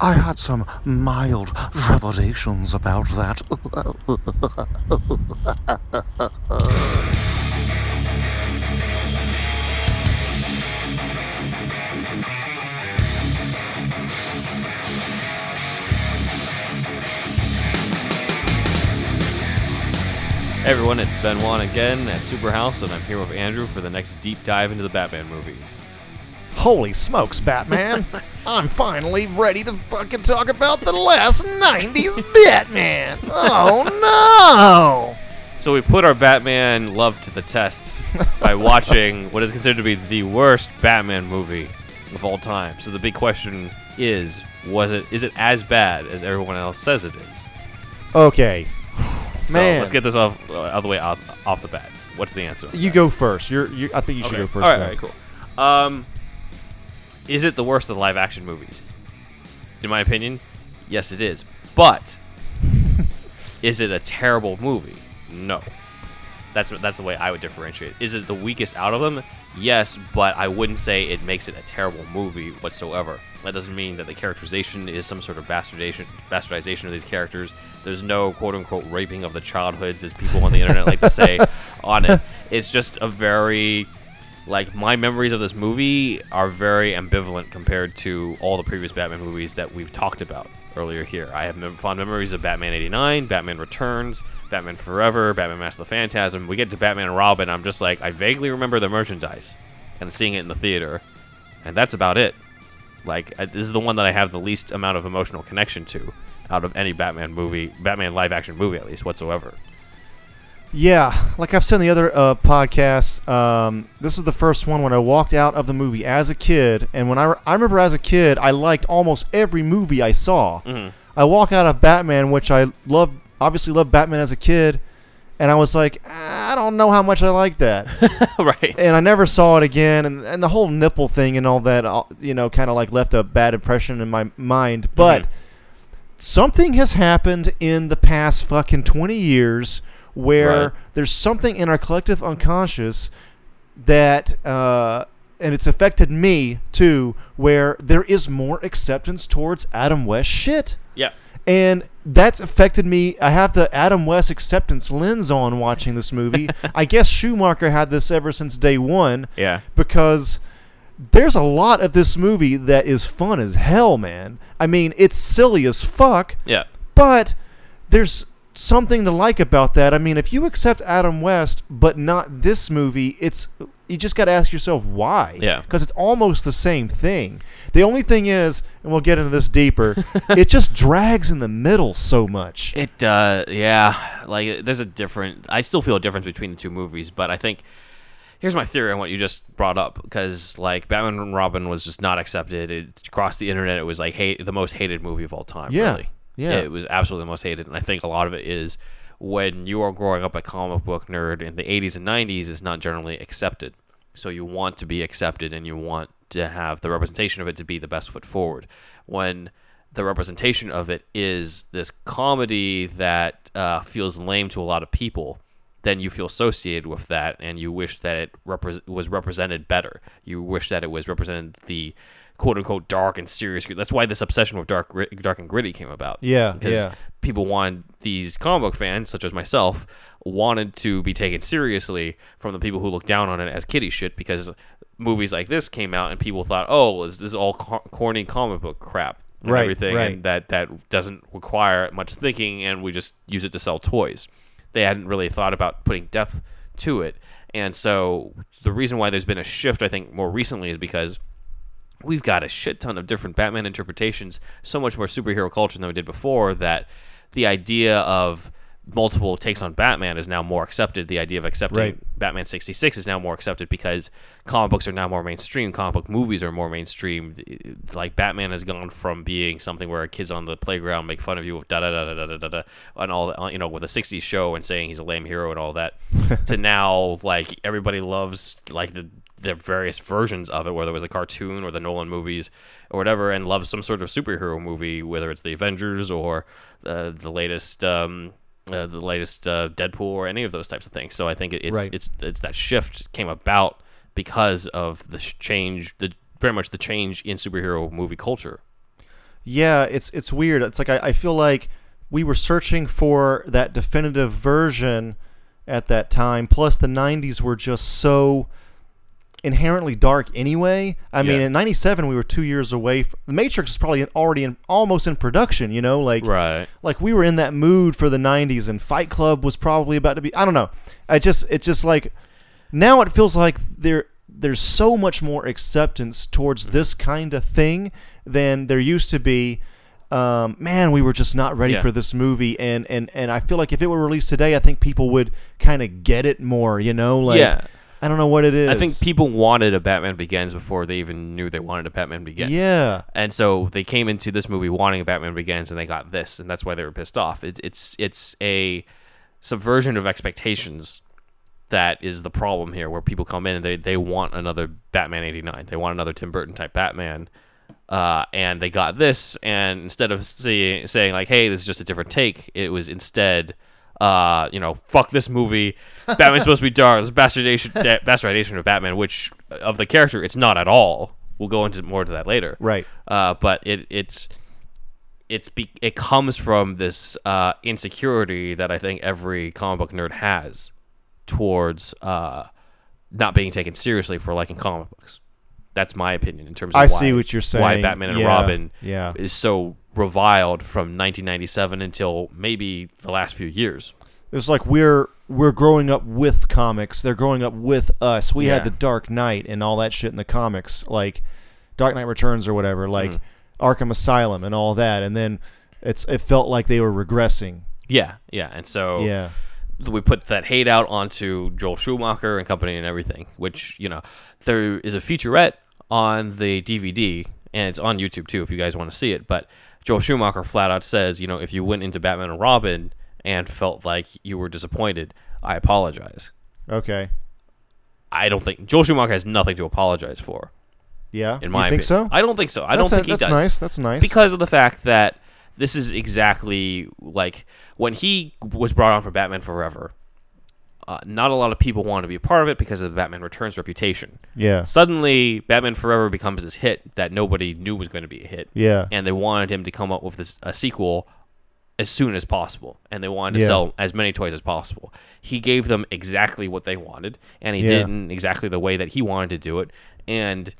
I had some mild trepidations about that. Hey everyone, it's Ben Wan again at Superhouse, and I'm here with Andrew for the next deep dive into the Batman movies. Holy smokes, Batman! I'm finally ready to fucking talk about the last 90s Batman! Oh no! So we put our Batman love to the test by watching what is considered to be the worst Batman movie of all time. So the big question is, was it is it as bad as everyone else says it is? Okay. So Man. let's get this off uh, out of the way off, off the bat. What's the answer? You go first. You're, you I think you should Okay. go first. All right, all right cool. Um, is it the worst of the live action movies? In my opinion, yes, it is. But is it a terrible movie? No. That's that's the way I would differentiate. Is it the weakest out of them? Yes, but I wouldn't say it makes it a terrible movie whatsoever. That doesn't mean that the characterization is some sort of bastardization, bastardization of these characters. There's no quote unquote raping of the childhoods, as people on the internet like to say, on it. It's just a very like my memories of this movie are very ambivalent compared to all the previous Batman movies that we've talked about earlier here. I have fond memories of Batman 89, Batman Returns, Batman Forever, Batman Mask of the Phantasm. We get to Batman and Robin, I'm just like I vaguely remember the merchandise and seeing it in the theater. And that's about it. Like this is the one that I have the least amount of emotional connection to out of any Batman movie, Batman live action movie at least whatsoever. Yeah, like I've said in the other uh, podcasts, um, this is the first one when I walked out of the movie as a kid, and when I, re- I remember as a kid, I liked almost every movie I saw. Mhm. I walk out of Batman, which I loved, obviously loved Batman as a kid, and I was like, I don't know how much I like that, right. and I never saw it again, and, and the whole nipple thing and all that, uh, you know, kind of like left a bad impression in my mind, but. Mhm. Something has happened in the past fucking 20 years where Right. there's something in our collective unconscious that uh, and it's affected me too where there is more acceptance towards Adam West shit yeah. and that's affected me I have the Adam West acceptance lens on watching this movie I guess Schumacher had this ever since day 1 Yeah. because there's a lot of this movie that is fun as hell man I mean it's silly as fuck Yeah. but there's something to like about that. I mean, if you accept Adam West, but not this movie, it's you just got to ask yourself why. Yeah. Because it's almost the same thing. The only thing is, and we'll get into this deeper, it just drags in the middle so much. It uh yeah, like there's a different I still feel a difference between the two movies, but I think here's my theory on what you just brought up because like Batman and Robin was just not accepted. It crossed the internet. It was like hate the most hated movie of all time, Yeah. really. Yeah. It was absolutely the most hated and I think a lot of it is when you are growing up a comic book nerd in the 80s and 90s it's not generally accepted. So you want to be accepted and you want to have the representation of it to be the best foot forward. When the representation of it is this comedy that uh, feels lame to a lot of people, then you feel associated with that and you wish that it repre- was represented better. You wish that it was represented the quote unquote dark and serious. That's why this obsession with dark, dark and gritty came about. Yeah, because yeah. people wanted these comic book fans, such as myself, wanted to be taken seriously from the people who looked down on it as kiddie shit because movies like this came out and people thought, oh, this this is all co- corny comic book crap and Right, everything, right. and that that doesn't require much thinking, and we just use it to sell toys. They hadn't really thought about putting depth to it, and so the reason why there's been a shift, I think, more recently is because we've got a shit ton of different Batman interpretations, so much more superhero culture than we did before that the idea of multiple takes on Batman is now more accepted. The idea of accepting Right. Batman 66 is now more accepted because comic books are now more mainstream. Comic book movies are more mainstream. Like Batman has gone from being something where kids on the playground make fun of you with da da da da da da da and all that, uh, you know, with a 60s show and saying he's a lame hero and all that, to now like everybody loves like the the various versions of it, whether it was a cartoon or the Nolan movies or whatever, and loves some sort of superhero movie, whether it's the Avengers or uh, the latest. Um, uh, the latest uh, Deadpool or any of those types of things. So I think it's Right. it's it's that shift came about because of the change, the very much the change in superhero movie culture. yeah, it's it's weird. It's like I, I feel like we were searching for that definitive version at that time. Plus, the '90s were just so inherently dark anyway. I mean, in '97 we were two years away. From, the Matrix is probably already in, almost in production. You know, like Right. like we were in that mood for the 90s and fight club was probably about to be i don't know i just it's just like now it feels like there there's so much more acceptance towards Mm-hmm. this kind of thing than there used to be um, man we were just not ready Yeah. for this movie and, and and i feel like if it were released today i think people would kind of get it more you know like yeah. I don't know what it is I think people wanted a Batman Begins before they even knew they wanted a Batman Begins. yeah And so they came into this movie wanting a Batman Begins, and they got this, and that's why they were pissed off. It's it's it's a subversion of expectations that is the problem here, where people come in and they, they want another Batman '89, they want another Tim Burton type Batman, uh, and they got this, and instead of say, saying like, "Hey, this is just a different take," it was instead. Uh, you know, fuck this movie. Batman's supposed to be dark. It's bastardization, bastardization of Batman, which of the character, it's not at all. We'll go into more to that later right uh, but it it's it's be, it comes from this uh, insecurity that I think every comic book nerd has towards uh, not being taken seriously for liking comic books. That's my opinion in terms of I why, see what you're saying. why. Batman and Yeah, Robin yeah. is so reviled from 1997 until maybe the last few years. It was like we're we're growing up with comics. They're growing up with us. We Yeah. had the Dark Knight and all that shit in the comics, like Dark Knight Returns or whatever, like Mm-hmm. Arkham Asylum and all that. And then it's it felt like they were regressing. Yeah, yeah, and so Yeah. we put that hate out onto Joel Schumacher and company and everything, which, you know, there is a featurette on the DVD and it's on YouTube too if you guys want to see it, but Joel Schumacher flat out says, you know, if you went into Batman and Robin and felt like you were disappointed, I apologize. Okay. I don't think Joel Schumacher has nothing to apologize for. Yeah. In my you think opinion. so? I don't think so. I that's don't a- think he that's does That's nice. That's nice. because of the fact that this is exactly like when he was brought on for Batman Forever. Uh, not a lot of people want to be a part of it because of the Batman Returns reputation. yeah. Suddenly, Batman Forever becomes this hit that nobody knew was going to be a hit, Yeah. and they wanted him to come up with this a sequel as soon as possible, and they wanted to Yeah. sell as many toys as possible. He gave them exactly what they wanted, and he Yeah. didn't exactly the way that he wanted to do it. And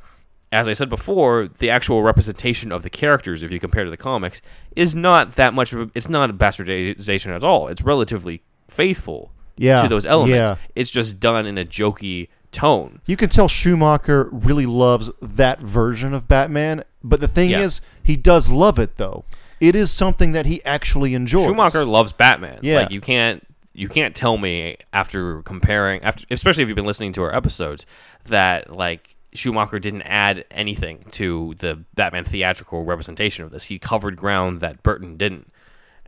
as I said before, the actual representation of the characters, if you compare to the comics, is not that much of a, it's not a bastardization at all. It's relatively faithful Yeah. to those elements. Yeah. It's just done in a jokey tone. You can tell Schumacher really loves that version of Batman, but the thing Yeah. is, he does love it though. It is something that he actually enjoys. Schumacher loves Batman. Yeah. Like you can't you can't tell me after comparing after especially if you've been listening to our episodes that like Schumacher didn't add anything to the Batman theatrical representation of this. He covered ground that Burton didn't.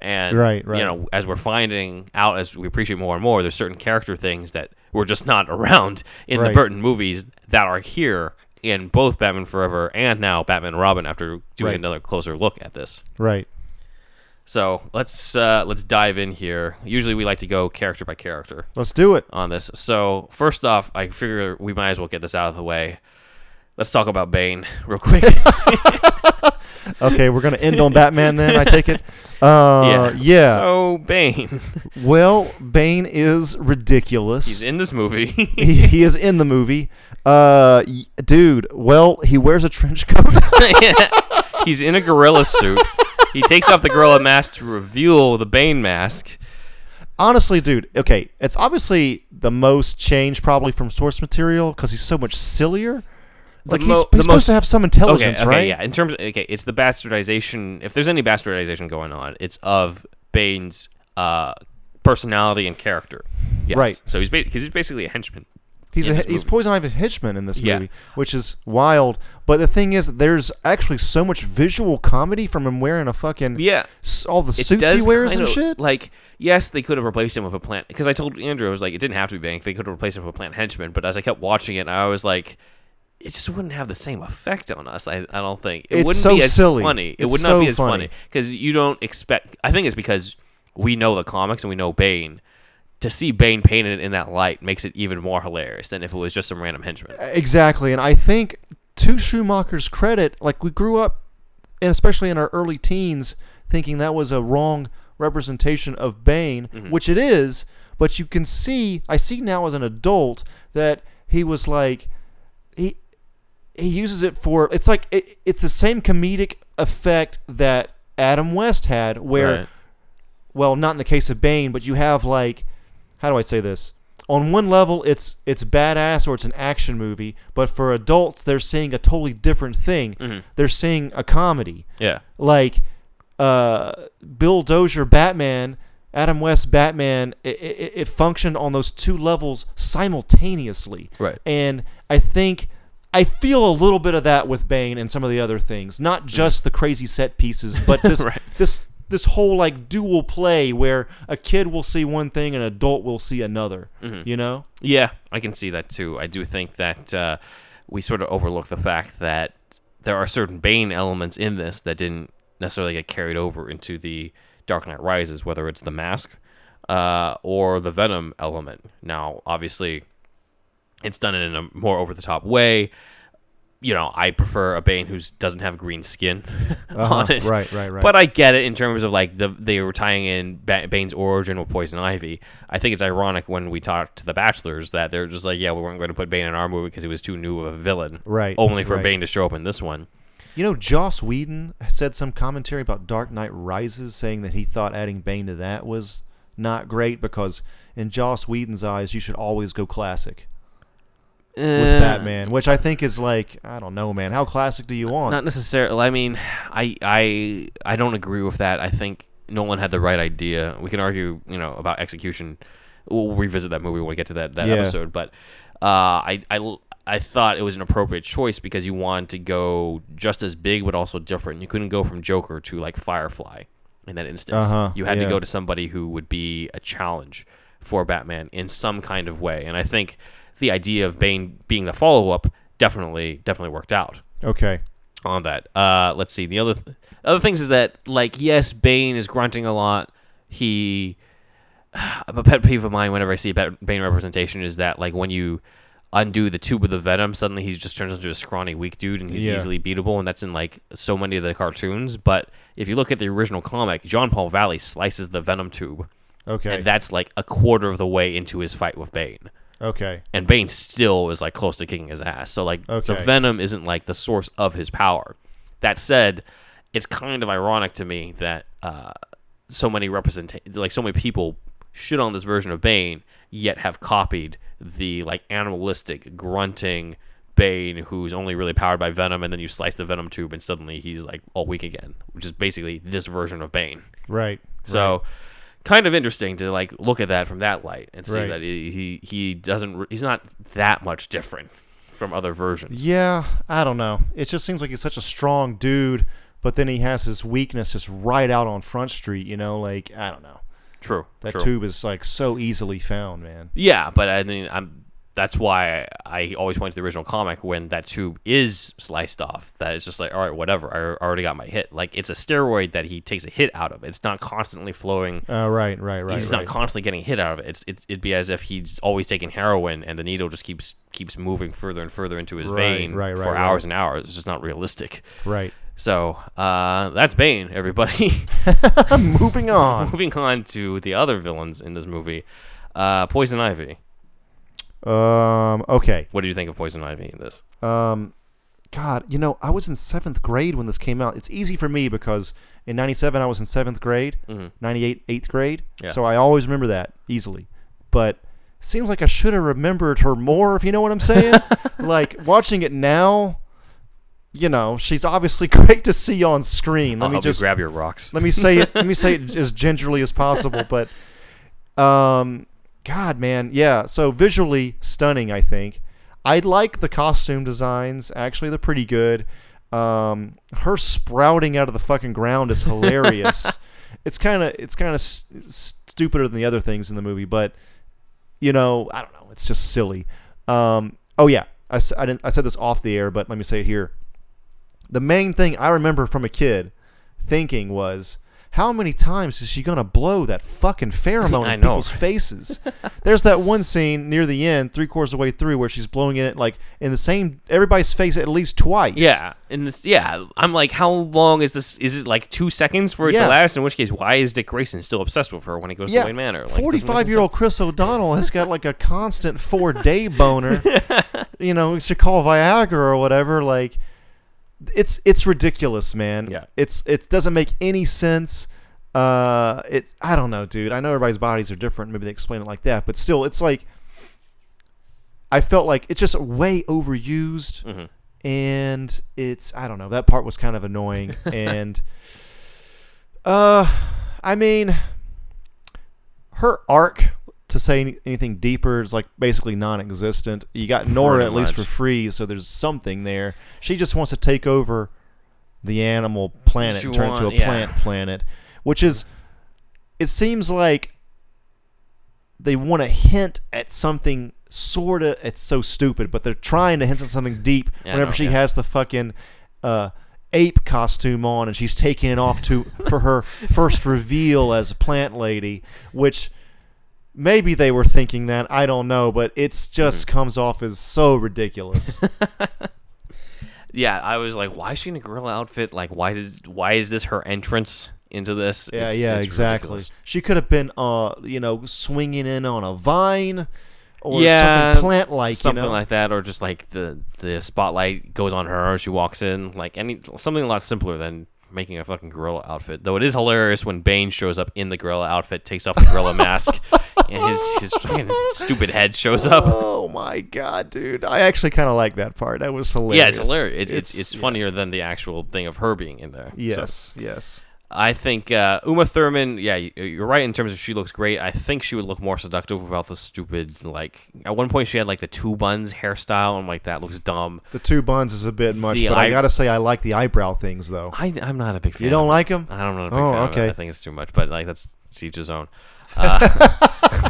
And Right, right. you know, as we're finding out as we appreciate more and more, there's certain character things that were just not around in the Burton movies that are here in both Batman Forever and now Batman and Robin after doing Right. another closer look at this. Right. So let's uh, let's dive in here. Usually we like to go character by character Let's do it. on this. So first off, I figure we might as well get this out of the way. Let's talk about Bane real quick. Okay, we're gonna end on Batman then. I take it. Uh, yeah. So Bane, well, Bane is ridiculous. he's in this movie. he, he is in the movie. Uh, dude. Well, he wears a trench coat. he's in a gorilla suit. He takes off the gorilla mask to reveal the Bane mask. Honestly, dude. Okay, it's obviously the most change probably from source material because he's so much sillier. Like mo- he's, supposed most- to have some intelligence, okay, right? yeah. In terms, of, okay, it's the bastardization. If there's any bastardization going on, it's of Bane's uh, personality and character. Yes. Right. So he's because he's basically a henchman. He's a, he's. Poison Ivy Hitchman in this Yeah. movie, which is wild. But the thing is, there's actually so much visual comedy from him wearing a fucking Yeah. s- all the It suits he wears and of- shit. Like, yes, they could have replaced him with a plant. Because I told Andrew, I was like, it didn't have to be Bane. They could have replaced him with a plant henchman. But as I kept watching it, I was like, it just wouldn't have the same effect on us. I, I don't think it It's wouldn't so be as silly. funny. It It's would not so be as funny. because you don't expect. I think it's because we know the comics and we know Bane. To see Bane painted in that light makes it even more hilarious than if it was just some random henchman. Exactly, and I think to Schumacher's credit, like we grew up and especially in our early teens, thinking that was a wrong representation of Bane, Mm-hmm. which it is. But you can see, I see now as an adult that he was like, he uses it for. It's like it, it's the same comedic effect that Adam West had, where Right. well, not in the case of Bane, but you have like, how do I say this? On one level, it's it's badass or it's an action movie, but for adults, they're seeing a totally different thing. Mhm. They're seeing a comedy, Yeah. like uh, Bill Dozier Batman, Adam West Batman. It, it, it functioned on those two levels simultaneously, Right. and I think I feel a little bit of that with Bane and some of the other things. Not just the crazy set pieces, but this Right. this this whole like dual play where a kid will see one thing and an adult will see another. Mhm. You know? Yeah, I can see that too. I do think that uh, we sort of overlook the fact that there are certain Bane elements in this that didn't necessarily get carried over into the Dark Knight Rises, whether it's the mask uh, or the Venom element. Now, obviously, it's done in a more over the top way. You know, I prefer a Bane who doesn't have green skin on it. Uh-huh. Right, right, right. But I get it in terms of like the they were tying in Bane's origin with Poison Ivy. I think it's ironic when we talked to the Bachelors that they're just like, yeah, we weren't going to put Bane in our movie because he was too new of a villain. Right, Only for right. Bane to show up in this one. you know, Joss Whedon said some commentary about Dark Knight Rises, saying that he thought adding Bane to that was not great because in Joss Whedon's eyes, you should always go classic with Eh, Batman, which I think is like I don't know, man. How classic do you want? Not necessarily. I mean, I I I don't agree with that. I think Nolan had the right idea. We can argue, you know, about execution. We'll revisit that movie when we get to that, that Yeah. episode. But uh, I I I thought it was an appropriate choice because you wanted to go just as big but also different. You couldn't go from Joker to like Firefly in that instance. Uh-huh, You had to go to somebody who would be a challenge for Batman in some kind of way. And I think the idea of Bane being the follow up definitely definitely worked out okay. on that. Uh, let's see. The other th- other things is that like yes, Bane is grunting a lot. He a pet peeve of mine whenever I see Ba- Bane representation is that like when you undo the tube of the venom, suddenly he just turns into a scrawny, weak dude, and he's Yeah. easily beatable, and that's in like so many of the cartoons. But if you look at the original comic, John Paul Valley slices the venom tube, Okay. and that's like a quarter of the way into his fight with Bane okay. and Bane still is like close to kicking his ass. So like the Okay. Venom isn't like the source of his power. That said, it's kind of ironic to me that uh, so many represent like so many people shit on this version of Bane, yet have copied the like animalistic grunting Bane who's only really powered by Venom, and then you slice the Venom tube and suddenly he's like all weak again, which is basically this version of Bane. Right. So, kind of interesting to like look at that from that light and see Right. that he, he he doesn't he's not that much different from other versions. Yeah, I don't know. It just seems like he's such a strong dude, but then he has his weakness just right out on Front Street. You know, like I don't know. True. That true. tube is like so easily found, man. Yeah, but I mean, I'm that's why I always point to the original comic when that tube is sliced off. That is just like, all right, whatever. I already got my hit. Like it's a steroid that he takes a hit out of. It's not constantly flowing. Uh, right, right, right. he's right. not constantly getting hit out of it. It's, it's it'd be as if he's always taking heroin and the needle just keeps keeps moving further and further into his Right, vein right, for hours and hours. It's just not realistic. right. So uh, that's Bane, everybody. Moving on. Moving on to the other villains in this movie, uh, Poison Ivy. Um. Okay. What do you think of Poison Ivy in this? Um. God, you know, I was in seventh grade when this came out. It's easy for me because in '97 I was in seventh grade, Mhm. '98 eighth grade, Yeah. so I always remember that easily. But seems like I should have remembered her more, if you know what I'm saying. like watching it now, you know, she's obviously great to see on screen. Let I'll me just you grab your rocks. let me say it. let me say it as gingerly as possible. But, um, God, man, yeah. So visually stunning. I think I like the costume designs. Actually, they're pretty good. Um, her sprouting out of the fucking ground is hilarious. it's kind of it's kind of stupider than the other things in the movie, but you know, I don't know. It's just silly. Um, oh yeah, I, I didn't. I said this off the air, but let me say it here. The main thing I remember from a kid thinking was, how many times is she gonna blow that fucking pheromone in know, people's faces? There's that one scene near the end, three quarters of the way through, where she's blowing it like in the same everybody's face at least twice. Yeah, and this, yeah, I'm like, how long is this? Is it like two seconds for it Yeah. to last? In which case, why is Dick Grayson still obsessed with her when he goes Yeah, to Wayne Manor? Like, doesn't make any forty-five-year-old Chris O'Donnell has got like a constant four-day boner. you know, should call Viagra or whatever. Like, it's it's ridiculous, man. Yeah. it's it doesn't make any sense. Uh, it's I don't know, dude. I know everybody's bodies are different. Maybe they explain it like that, but still, it's like I felt like it's just way overused, Mhm. and it's I don't know. That part was kind of annoying, and uh, I mean, her arc to say any- anything deeper is like basically non-existent. You got Nora Pretty at least for free, so there's something there. She just wants to take over the animal planet She and turn it into a yeah. plant planet, which is it seems like they want to hint at something sort of it's so stupid but they're trying to hint at something deep Yeah, I whenever know, she yeah. has the fucking uh, ape costume on and she's taking it off to for her first reveal as a plant lady which maybe they were thinking that i don't know but it's just Mm-hmm. comes off as so ridiculous Yeah, I was like, why is she in a gorilla outfit? Like, why does why is this her entrance into this? Yeah, It's- yeah, it's exactly. ridiculous. She could have been, uh, you know, swinging in on a vine or Yeah, something plant-like, something you know. like that, or just like the the spotlight goes on her as she walks in, like any something a lot simpler than making a fucking gorilla outfit. Though it is hilarious when Bane shows up in the gorilla outfit, takes off the gorilla mask, and his his stupid head shows up. Oh my god, dude! I actually kind of like that part. That was hilarious. Yeah, it's hilarious. It's it's, it's yeah. funnier than the actual thing of her being in there. So, Yes, yes. I think uh, Uma Thurman. Yeah, you- you're right in terms of she looks great. I think she would look more seductive without the stupid like. At one point, she had like the two buns hairstyle. I'm like, that looks dumb. The two buns is a bit much, The but I gotta say I like the eyebrow things though. I I'm not a big fan. You don't like them? I don't know. A Oh, fan Of okay. I think it's too much, but like that's each his own. Uh,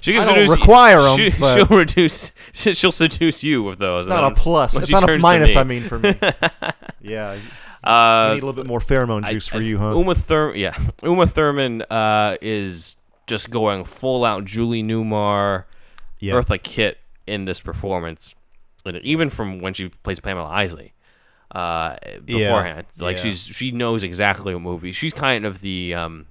she can I don't require 'em, She, but- she'll reduce. She'll seduce you with those. It's not a plus. It's not a minus. I mean, for me. yeah, Uh, need a little bit more pheromone I- juice for I- you, huh? Uma Thurman, yeah, Uma Thurman uh, is just going full out Julie Newmar, Yeah. Eartha Kitt in this performance, and even from when she plays Pamela Isley uh, beforehand. Like yeah. she's she knows exactly what movie. She's kind of the um,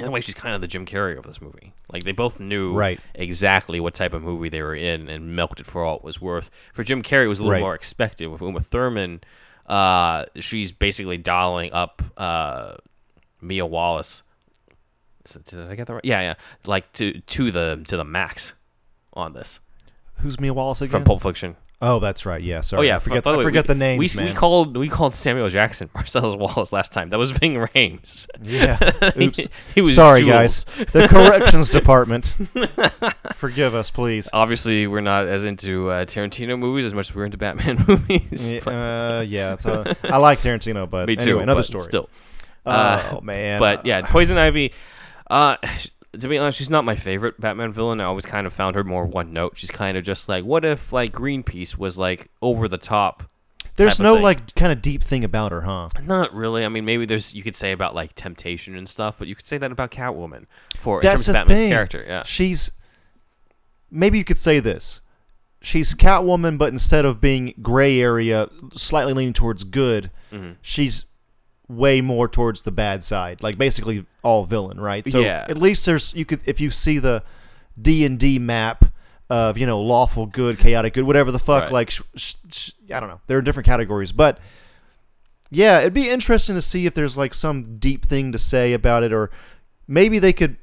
in a way she's kind of the Jim Carrey of this movie. Like they both knew Right. exactly what type of movie they were in and milked it for all it was worth. For Jim Carrey, it was a little Right. more expected. With Uma Thurman, uh, she's basically dialing up uh, Mia Wallace. Did I get that right? Yeah, yeah. Like to to the to the max on this Who's Mia Wallace again? from Pulp Fiction. Oh, that's right. Yeah, sorry. Oh yeah, I forget, by the I forget we, the names, we. We called we called Samuel Jackson Marcellus Wallace last time. That was Ving Rhames. yeah. Oops. he was Sorry, Jules. guys. The corrections department. Forgive us, please. Obviously, we're not as into uh, Tarantino movies as much as we're into Batman movies. Yeah, but- uh, yeah, it's a, I like Tarantino, but me too. anyway, another story. Still, oh Uh, man, but yeah, Poison Ivy. To be honest, she's not my favorite Batman villain. I always kind of found her more one note. She's kind of just like, what if like Greenpeace was like over the top? there's no thing. like kind of deep thing about her, huh? Not really. I mean, maybe there's you could say about like temptation and stuff, but you could say that about Catwoman for in That's terms of Batman's thing. character. Yeah, She's maybe you could say this. She's Catwoman, but instead of being gray area, slightly leaning towards good, Mhm. she's way more towards the bad side. Like basically all villain, right? So Yeah. at least there's you could if you see the D and D map of you know lawful good, chaotic good, whatever the fuck. Right. Like sh- sh- sh- I don't know. There are different categories, but yeah, it'd be interesting to see if there's like some deep thing to say about it, or maybe they could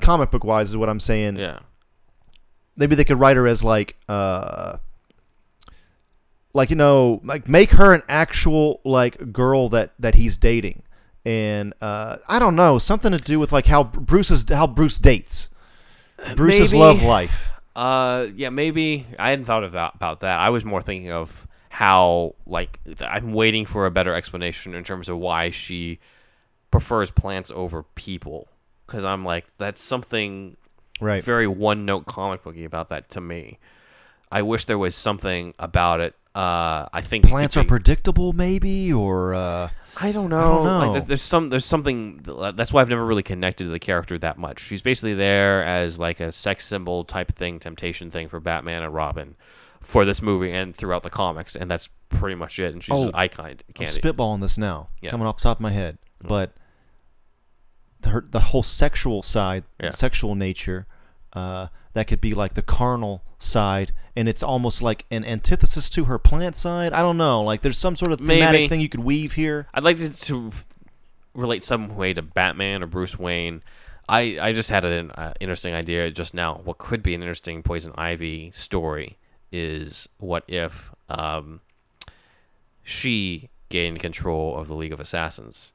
comic book wise is what I'm saying yeah. maybe they could write her as like uh like you know like make her an actual like girl that that he's dating and uh i don't know something to do with like how bruce's how bruce dates bruce's Maybe. love life Uh, yeah, maybe I hadn't thought about about that. I was more thinking of how like I'm waiting for a better explanation in terms of why she prefers plants over people. Because I'm like, that's something right very one note comic booky about that to me. I wish there was something about it. Uh, I think Plants are predictable, maybe, or uh, I don't know. I don't Like, there's, there's some there's something that's why I've never really connected to the character that much. She's basically there as like a sex symbol type thing, temptation thing for Batman and Robin for this movie and throughout the comics, and that's pretty much it. And she's just Oh, eye candy. I'm spitballing this now, Yeah. coming off the top of my head, Mm. but the the whole sexual side, Yeah. sexual nature, uh, that could be like the carnal side, and it's almost like an antithesis to her plant side. I don't know, like there's some sort of thematic Maybe. thing you could weave here. I'd like to, to relate some way to Batman or Bruce Wayne. I, I just had an uh, interesting idea just now. What could be an interesting Poison Ivy story is what if um, she gained control of the League of Assassins?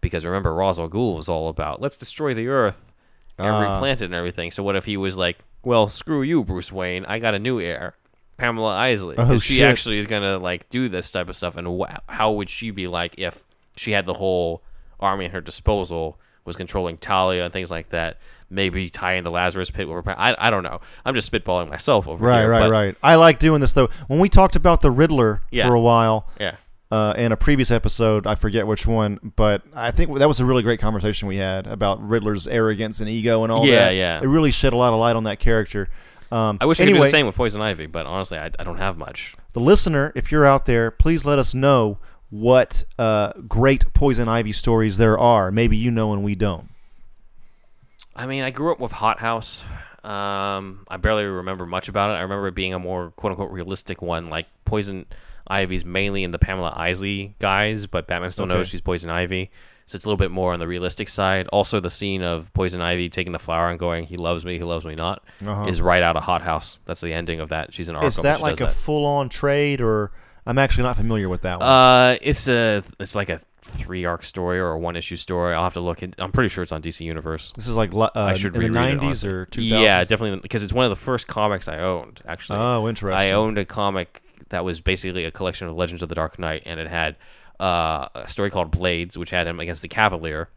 Because remember, Ra's al Ghul was all about let's destroy the Earth and Ah. replant it and everything. So what if he was like, well, screw you, Bruce Wayne. I got a new heir, Pamela Isley. Oh, she shit. actually is gonna like do this type of stuff. And wh- how would she be like if she had the whole army at her disposal, was controlling Talia and things like that? Maybe tie in the Lazarus pit with her. I, I don't know. I'm just spitballing myself over Right, here. right, but right. I like doing this though. When we talked about the Riddler Yeah. for a while, Yeah. Uh, in a previous episode. I forget which one, but I think that was a really great conversation we had about Riddler's arrogance and ego and all Yeah, that. yeah. yeah. It really shed a lot of light on that character. Um, I wish I anyway, could do the same with Poison Ivy, but honestly, I, I don't have much. the listener, if you're out there, please let us know what uh, great Poison Ivy stories there are. Maybe you know and we don't. I mean, I grew up with Hot House. Um, I barely remember much about it. I remember it being a more quote unquote realistic one. Like Poison Ivy's mainly in the Pamela Isley guys, but Batman still Okay. knows she's Poison Ivy. So it's a little bit more on the realistic side. Also, the scene of Poison Ivy taking the flower and going, "He loves me, he loves me not," Uh-huh. is right out of Hot House. That's the ending of that. She's in Arkham. Is that like a that. full-on trade, or I'm actually not familiar with that one? Uh, it's a it's like a three arc story or a one issue story. I'll have to look. In, I'm pretty sure it's on DC Universe. this is like uh, I should in the reread it, 90s or 2000s. Yeah, definitely because it's one of the first comics I owned. Actually, Oh, interesting. I owned a comic that was basically a collection of Legends of the Dark Knight, and it had uh, a story called Blades, which had him against the Cavalier.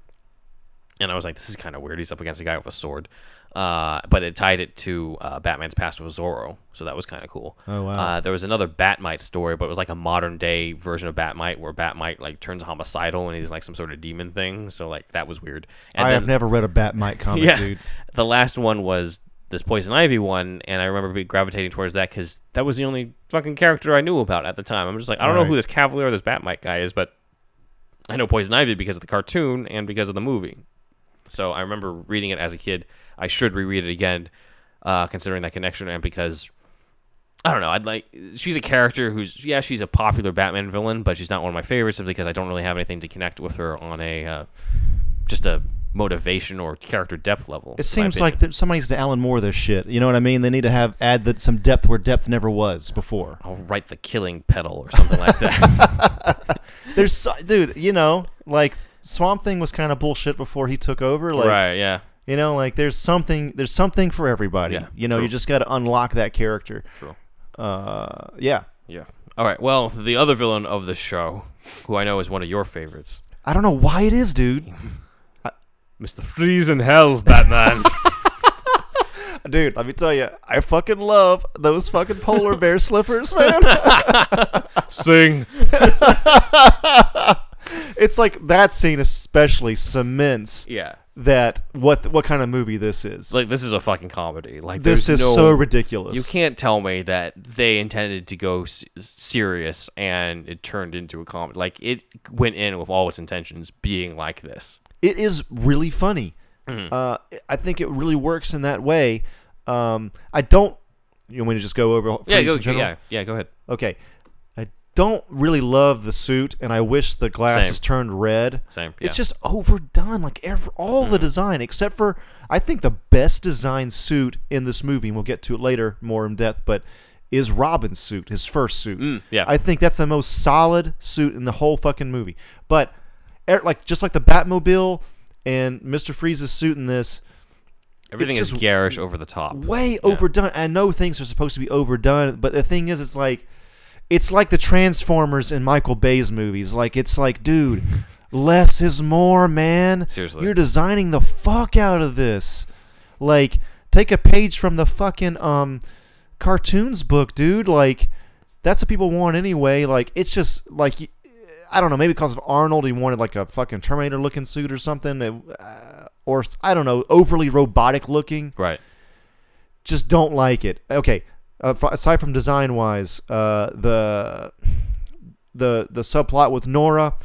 And I was like, this is kind of weird. He's up against a guy with a sword. Uh, but it tied it to uh, Batman's past with Zorro, so that was kind of cool. Oh, wow. Uh, there was another Bat-Mite story, but it was like a modern day version of Bat-Mite, where Bat-Mite like turns homicidal and he's like some sort of demon thing. So like that was weird. And I then- have never read a Bat-Mite comic, yeah. dude. The last one was this Poison Ivy one, and I remember gravitating towards that because that was the only fucking character I knew about at the time. I'm just like, I don't know who this Cavalier or this Bat-Mite guy is, but I know Poison Ivy because of the cartoon and because of the movie. So I remember reading it as a kid. I should reread it again, uh, considering that connection, and because I don't know, I'd like she's a character who's yeah, she's a popular Batman villain, but she's not one of my favorites simply because I don't really have anything to connect with her on a uh, just a motivation or character depth level. It seems like that somebody needs to Alan Moore this shit. You know what I mean? They need to have add that some depth where depth never was before. I'll write the killing pedal or something like that. There's, so, dude, you know, like Swamp Thing was kind of bullshit before he took over. Like, right? Yeah. you know, like there's something, there's something for everybody. Yeah, you know, true. you just got to unlock that character. True. Uh, yeah. Yeah. All right. Well, the other villain of the show, who I know is one of your favorites, I don't know why it is, dude. Mr. Freeze in Hell, Batman. Dude, let me tell you, I fucking love those fucking polar bear slippers, man. Sing. it's like that scene especially cements Yeah. that what what kind of movie this is. Like this is a fucking comedy. Like this there's is no, so ridiculous. You can't tell me that they intended to go s- serious and it turned into a comedy. Like it went in with all its intentions being like this. It is really funny. Mm-hmm. Uh, I think it really works in that way. Um, I don't. You want me to just go over? Yeah. Go, yeah. Yeah. Go ahead. Okay. I don't really love the suit, and I wish the glasses turned red. Same. Yeah. It's just overdone. Like every, all the design, except for I think the best designed suit in this movie, and we'll get to it later more in depth, but is Robin's suit, his first suit. Mm, yeah. I think that's the most solid suit in the whole fucking movie. But like just like the Batmobile and Mister Freeze's suit in this, Everything is garish over the top. way overdone. I know things are supposed to be overdone, but the thing is, it's like it's like the Transformers in Michael Bay's movies. Like it's like, dude, less is more, man. Seriously. you're designing the fuck out of this. Like, take a page from the fucking um cartoons book, dude. Like. that's what people want anyway. Like it's just like I don't know, maybe because of Arnold, he wanted like a fucking Terminator looking suit or something, it- uh, or I don't know, overly robotic looking. Right. Just don't like it. Okay, uh, f- aside from design wise, uh, the the the subplot with Nora.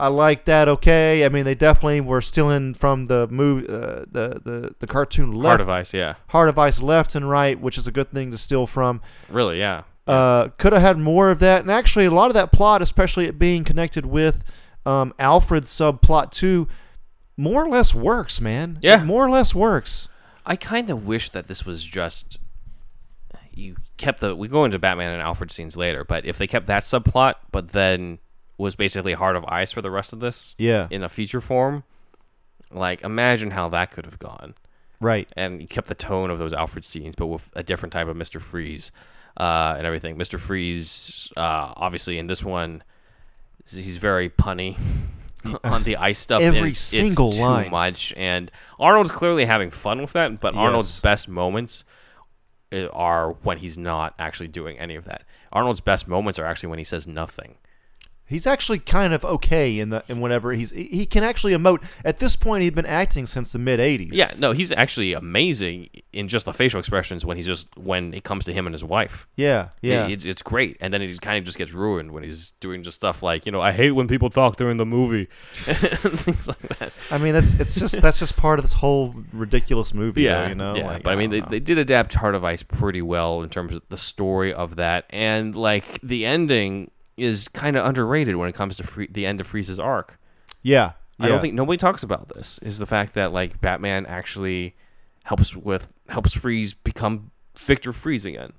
I like that. Okay, I mean they definitely were stealing from the movie, uh, the the the cartoon left, Heart of Ice. Yeah. Heart of Ice left and right, which is a good thing to steal from. Really. Yeah. Uh, could have had more of that, and actually, a lot of that plot, especially it being connected with um, Alfred's subplot too, more or less works, man. Yeah. It more or less works. I kind of wish that this was just you kept the we go into Batman and Alfred scenes later, but if they kept that subplot, but then was basically Heart of Ice for the rest of this Yeah, in a feature form, like imagine how that could have gone. right. And you kept the tone of those Alfred scenes, but with a different type of Mister Freeze uh, and everything. Mister Freeze, uh, obviously in this one, he's very punny. on the ice stuff, Every it's- single it's too much, and Arnold's clearly having fun with that. But Arnold's best moments uh, are when he's not actually doing any of that. Arnold's best moments are actually when he says nothing. He's actually kind of okay in the in whenever he's he can actually emote. At this point, he'd been acting since the mid '80s. Yeah, no, he's actually amazing in just the facial expressions when he's just when it comes to him and his wife. yeah, yeah. It- it's, it's great, and then it kind of just gets ruined when he's doing just stuff like you know I hate when people talk during the movie, things like that. I mean, that's it's just that's just part of this whole ridiculous movie. Yeah, though, you know. yeah. Like, but I mean, they, know. they did adapt Heart of Ice pretty well in terms of the story of that, and like the ending is kind of underrated when it comes to free, the end of Freeze's arc. yeah, I don't think nobody talks about this. Is the fact that like Batman actually helps with helps Freeze become Victor Freeze again.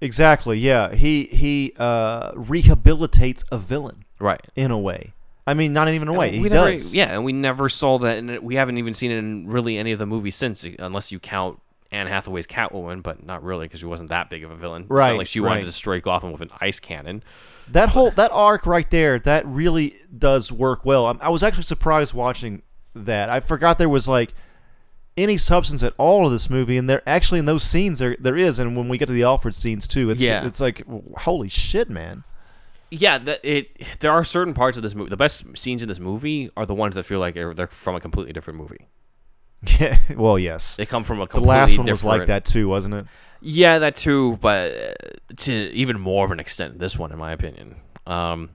exactly. Yeah, he he uh, rehabilitates a villain Right. in a way. I mean, not even a way. He never- does. Yeah, and we never saw that, and we haven't even seen it in really any of the movies since, unless you count Anne Hathaway's Catwoman, but not really because she wasn't that big of a villain. It's not Right, like she wanted right. to destroy Gotham with an ice cannon. That whole that arc right there, that really does work well. I, I was actually surprised watching that. I forgot there was like any substance at all of this movie, and there actually in those scenes there there is, and when we get to the Alfred scenes too, it's Yeah. it's like holy shit, man. Yeah, the, it. There are certain parts of this movie. The best scenes in this movie are the ones that feel like they're, they're from a completely different movie. Yeah, well, yes. They come from a completely The last one was like different- that too, wasn't it? Yeah, that too, but uh, to even more of an extent, this one, in my opinion. Um,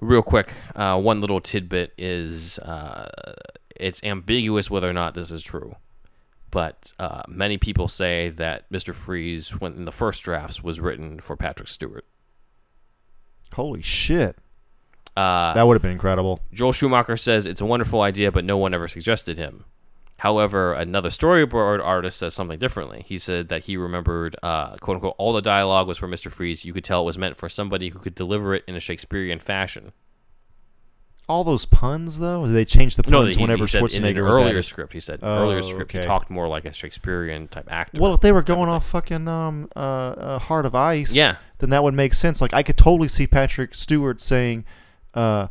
real quick, uh, one little tidbit is uh, it's ambiguous whether or not this is true, but uh, many people say that Mister Freeze, when in the first drafts, was written for Patrick Stewart. Holy shit, Uh, that would have been incredible. Joel Schumacher says it's a wonderful idea, but no one ever suggested him. However, another storyboard artist says something differently. He said that he remembered, uh, quote unquote, all the dialogue was for Mr. Freeze. You could tell it was meant for somebody who could deliver it in a Shakespearean fashion. All those puns though, did they change the No, puns he, whenever he said in an Schwarzenegger was earlier added? script. He said Oh, earlier script. He okay. talked more like a Shakespearean type actor. Well, if they were going off fucking um uh, uh Heart of Ice, yeah, then that would make sense. Like I could totally see Patrick Stewart saying, uh,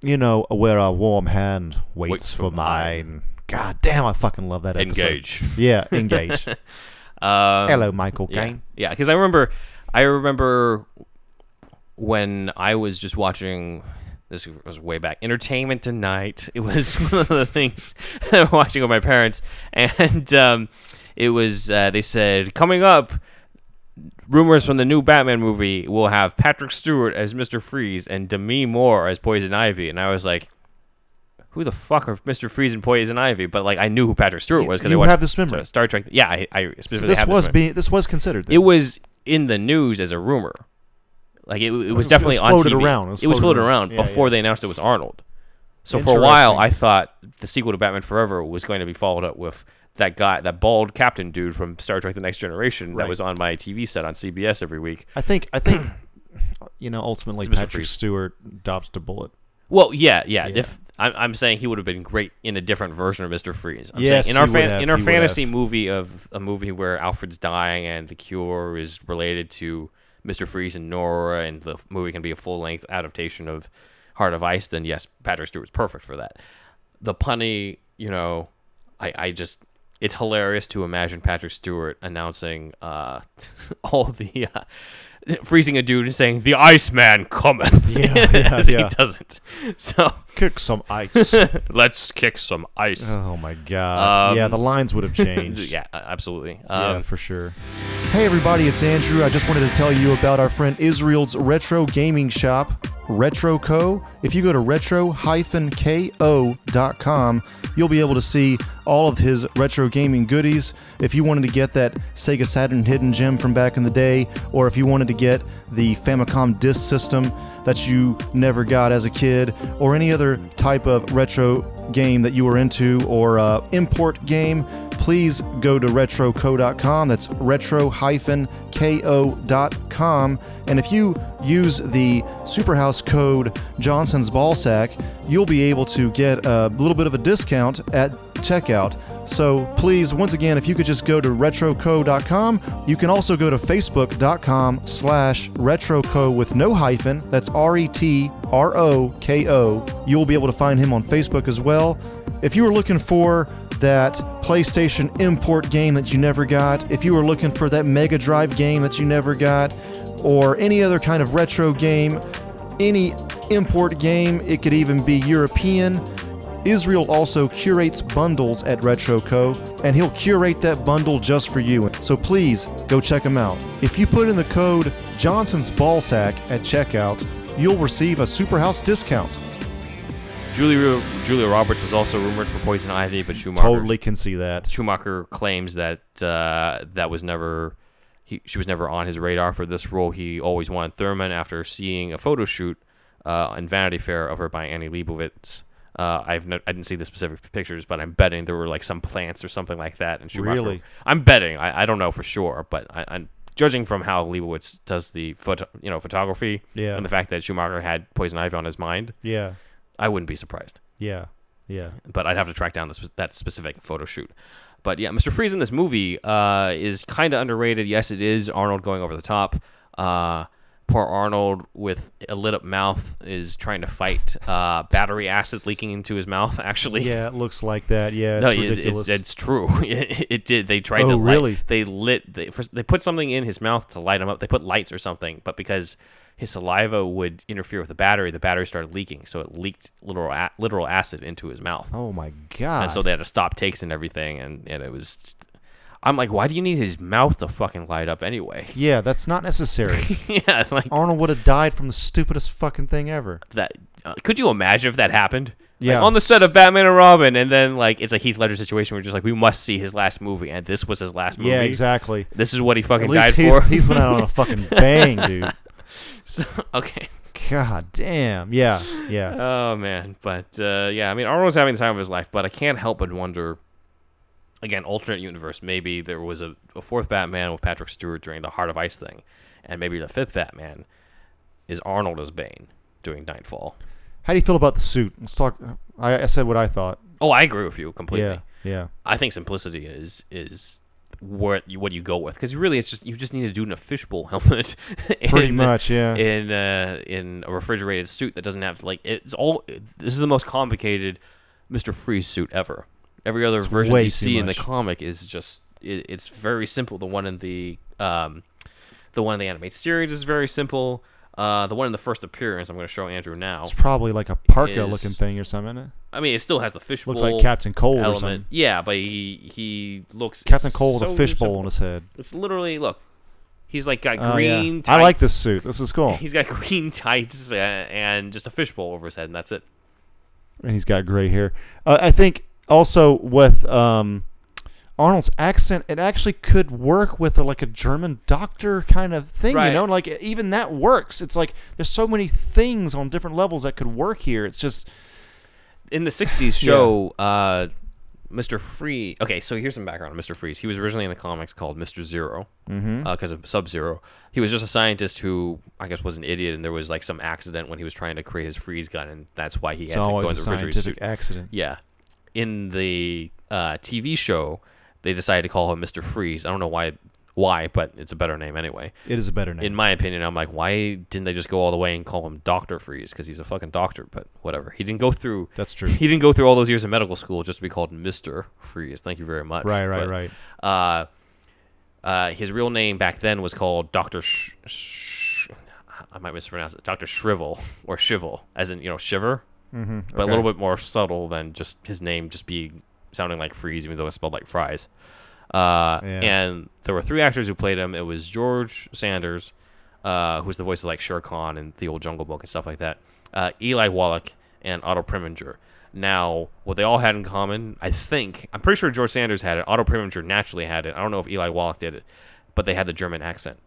you know, where a warm hand waits, for mine. God damn, I fucking love that episode. engage. Yeah, engage. Um, Hello, Michael Caine. yeah. Because I remember, I remember when I was just watching. This was way back. Entertainment Tonight. It was one of the things I was watching with my parents, and um, it was. Uh, they said coming up. Rumors from the new Batman movie will have Patrick Stewart as Mr. Freeze and Demi Moore as Poison Ivy, and I was like, "Who the fuck are Mr. Freeze and Poison Ivy?" But like, I knew who Patrick Stewart was because I You watched have this memory. Star Trek. Yeah, I, I So specifically this have was memory. being this was considered. then. It was in the news as a rumor. Like it, it was it was definitely on floated TV. around. It was It was floated floated around. around Yeah, before yeah. they announced it was Arnold. So for a while, I thought the sequel to Batman Forever was going to be followed up with that guy, that bald captain dude from Star Trek: The Next Generation that was on my TV set on CBS every week. I think I think you know ultimately Patrick Freeze. Stewart dodged a bullet. Well, yeah, yeah. Yeah. If I'm, I'm saying he would have been great in a different version of Mister Freeze. I'm Yes, saying in our fan, have, in our fantasy movie of a movie where Alfred's dying and the cure is related to Mister Freeze and Nora, and the movie can be a full length adaptation of Heart of Ice. Then yes, Patrick Stewart's perfect for that. The punny, you know, I I just. It's hilarious to imagine Patrick Stewart announcing uh, all the uh, freezing a dude and saying, "The Iceman cometh." Yeah, yeah, yeah. He doesn't. So Kick some ice. let's kick some ice. oh my god. Um, yeah, the lines would have changed. yeah, absolutely. Yeah, Um, for sure. Hey everybody, it's Andrew. I just wanted to tell you about our friend Israel's retro gaming shop, RetroCo. If you go to retro-ko.com, you'll be able to see all of his retro gaming goodies. If you wanted to get that Sega Saturn hidden gem from back in the day, or if you wanted to get the Famicom disk system that you never got as a kid, or any other type of retro game that you were into or uh, import game, please go to retroco.com. That's retro-ko.com. And if you use the Superhouse code Johnson's Ballsack, you'll be able to get a little bit of a discount at checkout. So please, once again, if you could just go to retroco.com, you can also go to facebook.com slash retroco with no hyphen. That's R-E-T-R-O-K-O. You'll be able to find him on Facebook as well. If you were looking for that PlayStation import game that you never got, if you were looking for that Mega Drive game that you never got, or any other kind of retro game, any import game, it could even be European. Israel also curates bundles at RetroCo, and he'll curate that bundle just for you. So please go check him out. If you put in the code Johnson's Ballsack at checkout, you'll receive a Superhouse discount. Julia Julia Roberts was also rumored for Poison Ivy, but Schumacher Totally can see that. Schumacher claims that uh, that was never he, she was never on his radar for this role. He always wanted Thurman after seeing a photo shoot uh, in Vanity Fair of her by Annie Leibovitz. Uh, I've no, I didn't see the specific pictures, but I'm betting there were like some plants or something like that. And Schumacher, Really? I'm betting. I, I don't know for sure, but I, I'm judging from how Leibovitz does the photo, you know, photography Yeah. and the fact that Schumacher had Poison Ivy on his mind. Yeah, I wouldn't be surprised yeah, yeah. but I'd have to track down the, spe- that specific photo shoot. But yeah, Mr. Freeze in this movie uh, is kind of underrated. Yes, it is Arnold going over the top. Uh, poor Arnold with a lit up mouth is trying to fight uh, battery acid leaking into his mouth. Actually, Yeah, it looks like that. Yeah, no, it's it- ridiculous. it's, it's true. It, it did. They tried Oh, to light, really? They lit. They, first, they put something in his mouth to light him up. They put lights or something, but because his saliva would interfere with the battery, the battery started leaking. So it leaked literal a- literal acid into his mouth oh my god. and so they had to stop takes and everything and, and it was i'm like why do you need his mouth to fucking light up anyway yeah, that's not necessary. yeah it's like Arnold would have died from the stupidest fucking thing ever. that uh, could you imagine if that happened Like, Yeah. on the set of batman and robin and then like it's a heath ledger situation where just like we must see his last movie and this was his last movie Yeah, exactly. this is what he fucking died Heath, for Heath went out on a fucking bang, dude. So- okay God damn. Yeah, yeah. Oh man, but uh, yeah, I mean Arnold's having the time of his life, but I can't help but wonder. Again, alternate universe. Maybe there was a, a fourth Batman with Patrick Stewart during the Heart of Ice thing, and maybe the fifth Batman is Arnold as Bane doing Nightfall. How do you feel about the suit? Let's talk. I, I said what I thought. Oh, I agree with you completely. Yeah, yeah. I think simplicity is is what you what you go with because really it's just you just need to do in a fishbowl helmet. Pretty much, yeah. in uh, in a refrigerated suit that doesn't have like it's all. This is the most complicated Mister Freeze suit ever. Every other It's version you see in the comic is just it, it's very simple. The one in the um, the one in the animated series is very simple. Uh, the one in the first appearance, I'm going to show Andrew now. It's probably like a parka Is- looking thing or something. Isn't it? I mean, it still has the fishbowl. Looks like Captain Cold or element. something. Yeah, but he he looks Captain Cold with so a fishbowl on his head. It's literally look. He's like got Oh, yeah. green. I like this suit. This is cool. He's got green tights uh, and just a fishbowl over his head, and that's it. and he's got gray hair. Uh, I think also with um, Arnold's accent, it actually could work with a, like a German doctor kind of thing, Right. you know. Like even that works. It's like there's so many things on different levels that could work here. It's just In the '60s show, uh, Mr. Freeze. Okay, so here's some background on Mr. Freeze. He was originally in the comics called Mr. Zero because of Sub Zero. He was just a scientist who I guess was an idiot, and there was like some accident when he was trying to create his freeze gun, and that's why he it's had to go in the scientific suit. accident. Yeah. In the uh, TV show, they decided to call him Mr. Freeze. I don't know why, why, but it's a better name anyway. It is a better name. In my opinion, I'm like, why didn't they just go all the way and call him Doctor Freeze? Because he's a fucking doctor. But whatever. He didn't go through. That's true. He didn't go through all those years of medical school just to be called Mister Freeze. Thank you very much. right, right, But, right. Uh, Uh, his real name back then was called Doctor. Sh- Sh- I might mispronounce it. Doctor Shrivel or Shivel, as in you know shiver, Mm-hmm. but a little bit more subtle than just his name just being sounding like freeze, even though it's spelled like fries. Uh, Yeah. And there were three actors who played him. It was George Sanders, uh, who's the voice of like Shere Khan and the old Jungle Book and stuff like that. Uh, Eli Wallach and Otto Preminger. Now, what they all had in common, I think, I'm pretty sure George Sanders had it. Otto Preminger naturally had it. I don't know if Eli Wallach did it, but they had the German accent.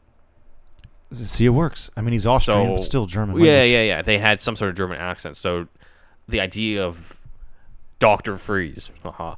See, it works. I mean, he's Austrian, So- but still German. Yeah, language. yeah, yeah. They had some sort of German accent. So the idea of Doctor Freeze uh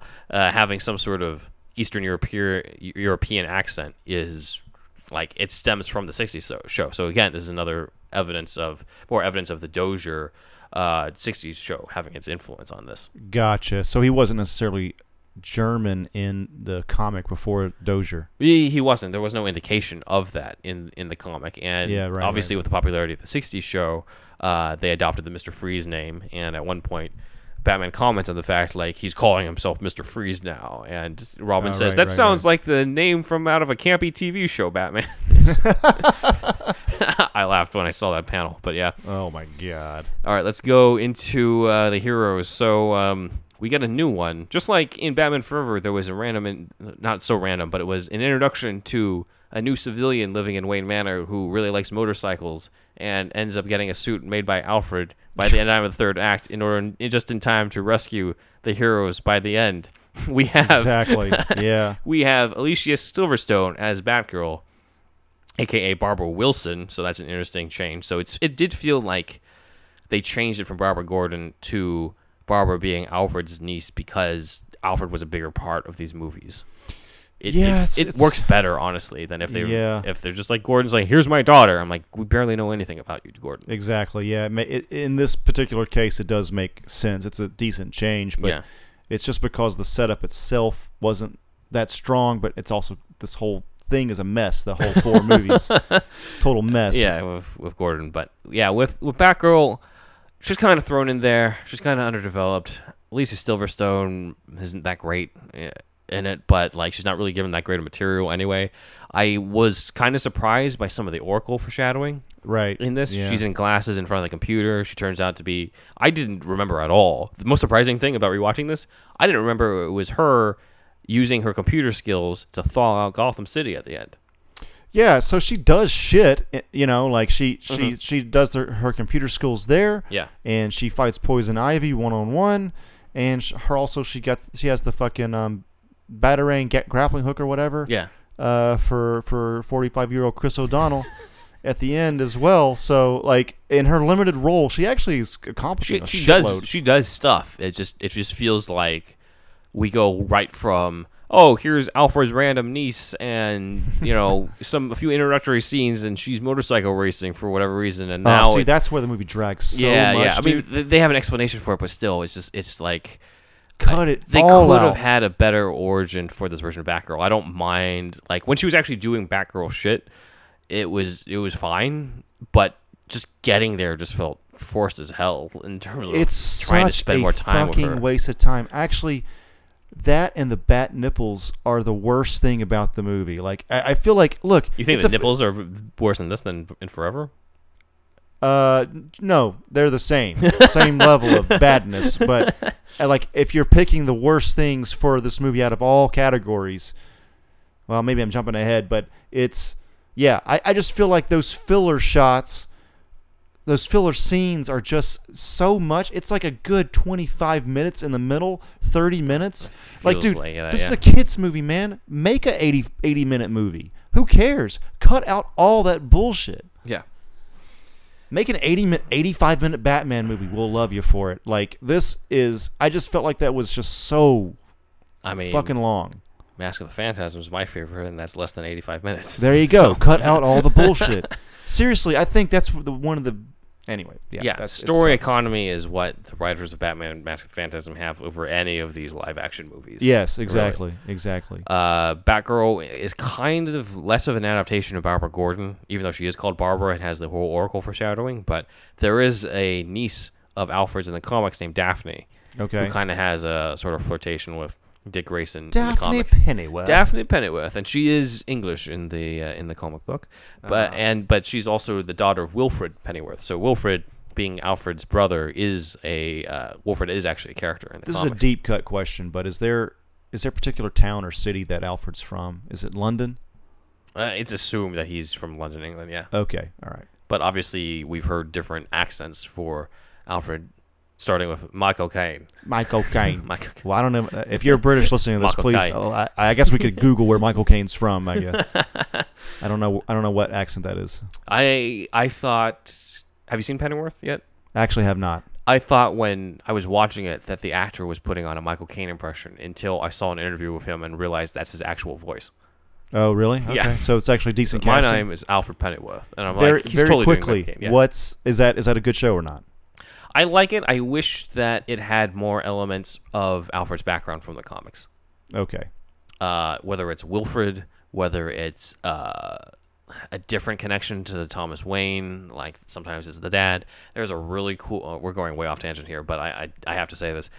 having some sort of Eastern European European accent is like it stems from the '60s so, show. So again, this is another evidence of more evidence of the Dozier uh, '60s show having its influence on this. Gotcha. So he wasn't necessarily German in the comic before Dozier. He, he wasn't. There was no indication of that in in the comic, and Yeah, right, obviously right. with the popularity of the '60s show, uh, they adopted the Mister Freeze name, and at one point. Batman comments on the fact like he's calling himself Mr. Freeze now, and Robin Oh, says right, that right, sounds right. like the name from out of a campy TV show, Batman. I laughed when I saw that panel, but yeah. Oh my god. All right, let's go into uh, the heroes. So um, we get a new one, just like in Batman Forever. There was a random, and not so random, but it was an introduction to a new civilian living in Wayne Manor who really likes motorcycles and ends up getting a suit made by Alfred by the end of the third act in order just in time to rescue the heroes by the end. We have Exactly. yeah. we have Alicia Silverstone as Batgirl, aka Barbara Wilson. So that's an interesting change. So it's it did feel like they changed it from Barbara Gordon to Barbara being Alfred's niece because Alfred was a bigger part of these movies. It, Yeah, it, it's- it it's- works better honestly than if they Yeah. if they're just like Gordon's like here's my daughter. I'm like we barely know anything about you, Gordon. Exactly. Yeah. It in this particular case, it does make sense. It's a decent change, but yeah, it's just because the setup itself wasn't that strong. But it's also this whole thing is a mess. The whole four movies, total mess. yeah, with, with Gordon, but yeah, with with Batgirl, she's kind of thrown in there. She's kind of underdeveloped. Lisa Silverstone isn't that great in it, but like she's not really given that great of material anyway. I was kind of surprised by some of the Oracle foreshadowing Right. in this. Yeah. She's in glasses in front of the computer. She turns out to be. I didn't remember at all. The most surprising thing about rewatching this, I didn't remember it was her using her computer skills to thaw out Gotham City at the end. Yeah, so she does shit, you know, like she she Mm-hmm. she does her, her computer skills there, Yeah. and she fights Poison Ivy one on one, and her also she got she has the fucking um batarang ga- grappling hook or whatever, Yeah. uh for for forty five year old Chris O'Donnell at the end as well. So like in her limited role, she actually is accomplishing she, she does she does stuff. It just it just feels like we go right from oh here's Alfred's random niece and you know some a few introductory scenes and she's motorcycle racing for whatever reason and Uh, now see, that's where the movie drags so yeah much. yeah I mean dude. they have an explanation for it but still it's just it's like cut it. they could out. have had a better origin for this version of Batgirl. I don't mind like when she was actually doing Batgirl shit, it was it was fine, but just getting there just felt forced as hell in terms of it's trying to spend more time with fucking waste of time. Actually, that and the bat nipples are the worst thing about the movie. Like I, I feel like, look, You think the a- nipples are worse than this than in Forever? Uh, no, they're the same, same level of badness. But uh, like, if you're picking the worst things for this movie out of all categories, well, maybe I'm jumping ahead, but it's yeah. I, I just feel like those filler shots, those filler scenes are just so much. It's like a good 25 minutes in the middle, 30 minutes. Like, dude, like that, this is a kids movie, man. Make a 80 80 minute movie. Who cares? Cut out all that bullshit. Yeah. Make an 80 minute, 85 minute Batman movie. We'll love you for it. Like this is. I just felt like that was just so I mean, fucking long. Mask of the Phantasm is my favorite, and that's less than 85 minutes. There you go. So- Cut out all the bullshit. Seriously, I think that's the one of the. Anyway, yeah. Yeah, story economy is what the writers of Batman Mask of the Phantasm have over any of these live action movies. Yes, really. exactly, exactly. Uh, Batgirl is kind of less of an adaptation of Barbara Gordon, even though she is called Barbara and has the whole Oracle foreshadowing. But there is a niece of Alfred's in the comics named Daphne, Okay. who kind of has a sort of flirtation with Dick Grayson in the Daphne. Pennyworth. Daphne Pennyworth, and she is English in the uh, in the comic book, but Ah. and but she's also the daughter of Wilfred Pennyworth. So Wilfred, being Alfred's brother, is a uh, Wilfred is actually a character in the This is a deep cut question, but is there is there a particular town or city that Alfred's from? Is it London? uh, it's assumed that he's from London, England. Yeah, Okay, all right. but obviously we've heard different accents for Alfred, starting with Michael Caine. Michael Caine. Michael. Caine. Well, I don't know uh, if you're British listening to this. Michael please, oh, I, I guess we could Google where Michael Caine's from. I guess. I don't know. I don't know what accent that is. I I thought. Have you seen Pennyworth yet? I actually have not. I thought when I was watching it that the actor was putting on a Michael Caine impression until I saw an interview with him and realized that's his actual voice. Oh, really? Okay. Yeah. So it's actually decent My casting. name is Alfred Pennyworth, and I'm very like, he's very totally quickly. Yeah. What's is that? Is that a good show or not? I like it. I wish that it had more elements of Alfred's background from the comics. Okay. Uh, whether it's Wilfred, whether it's uh, a different connection to the Thomas Wayne, like sometimes it's the dad. There's a really cool. Uh, we're going way off tangent here, but I, I I have to say this.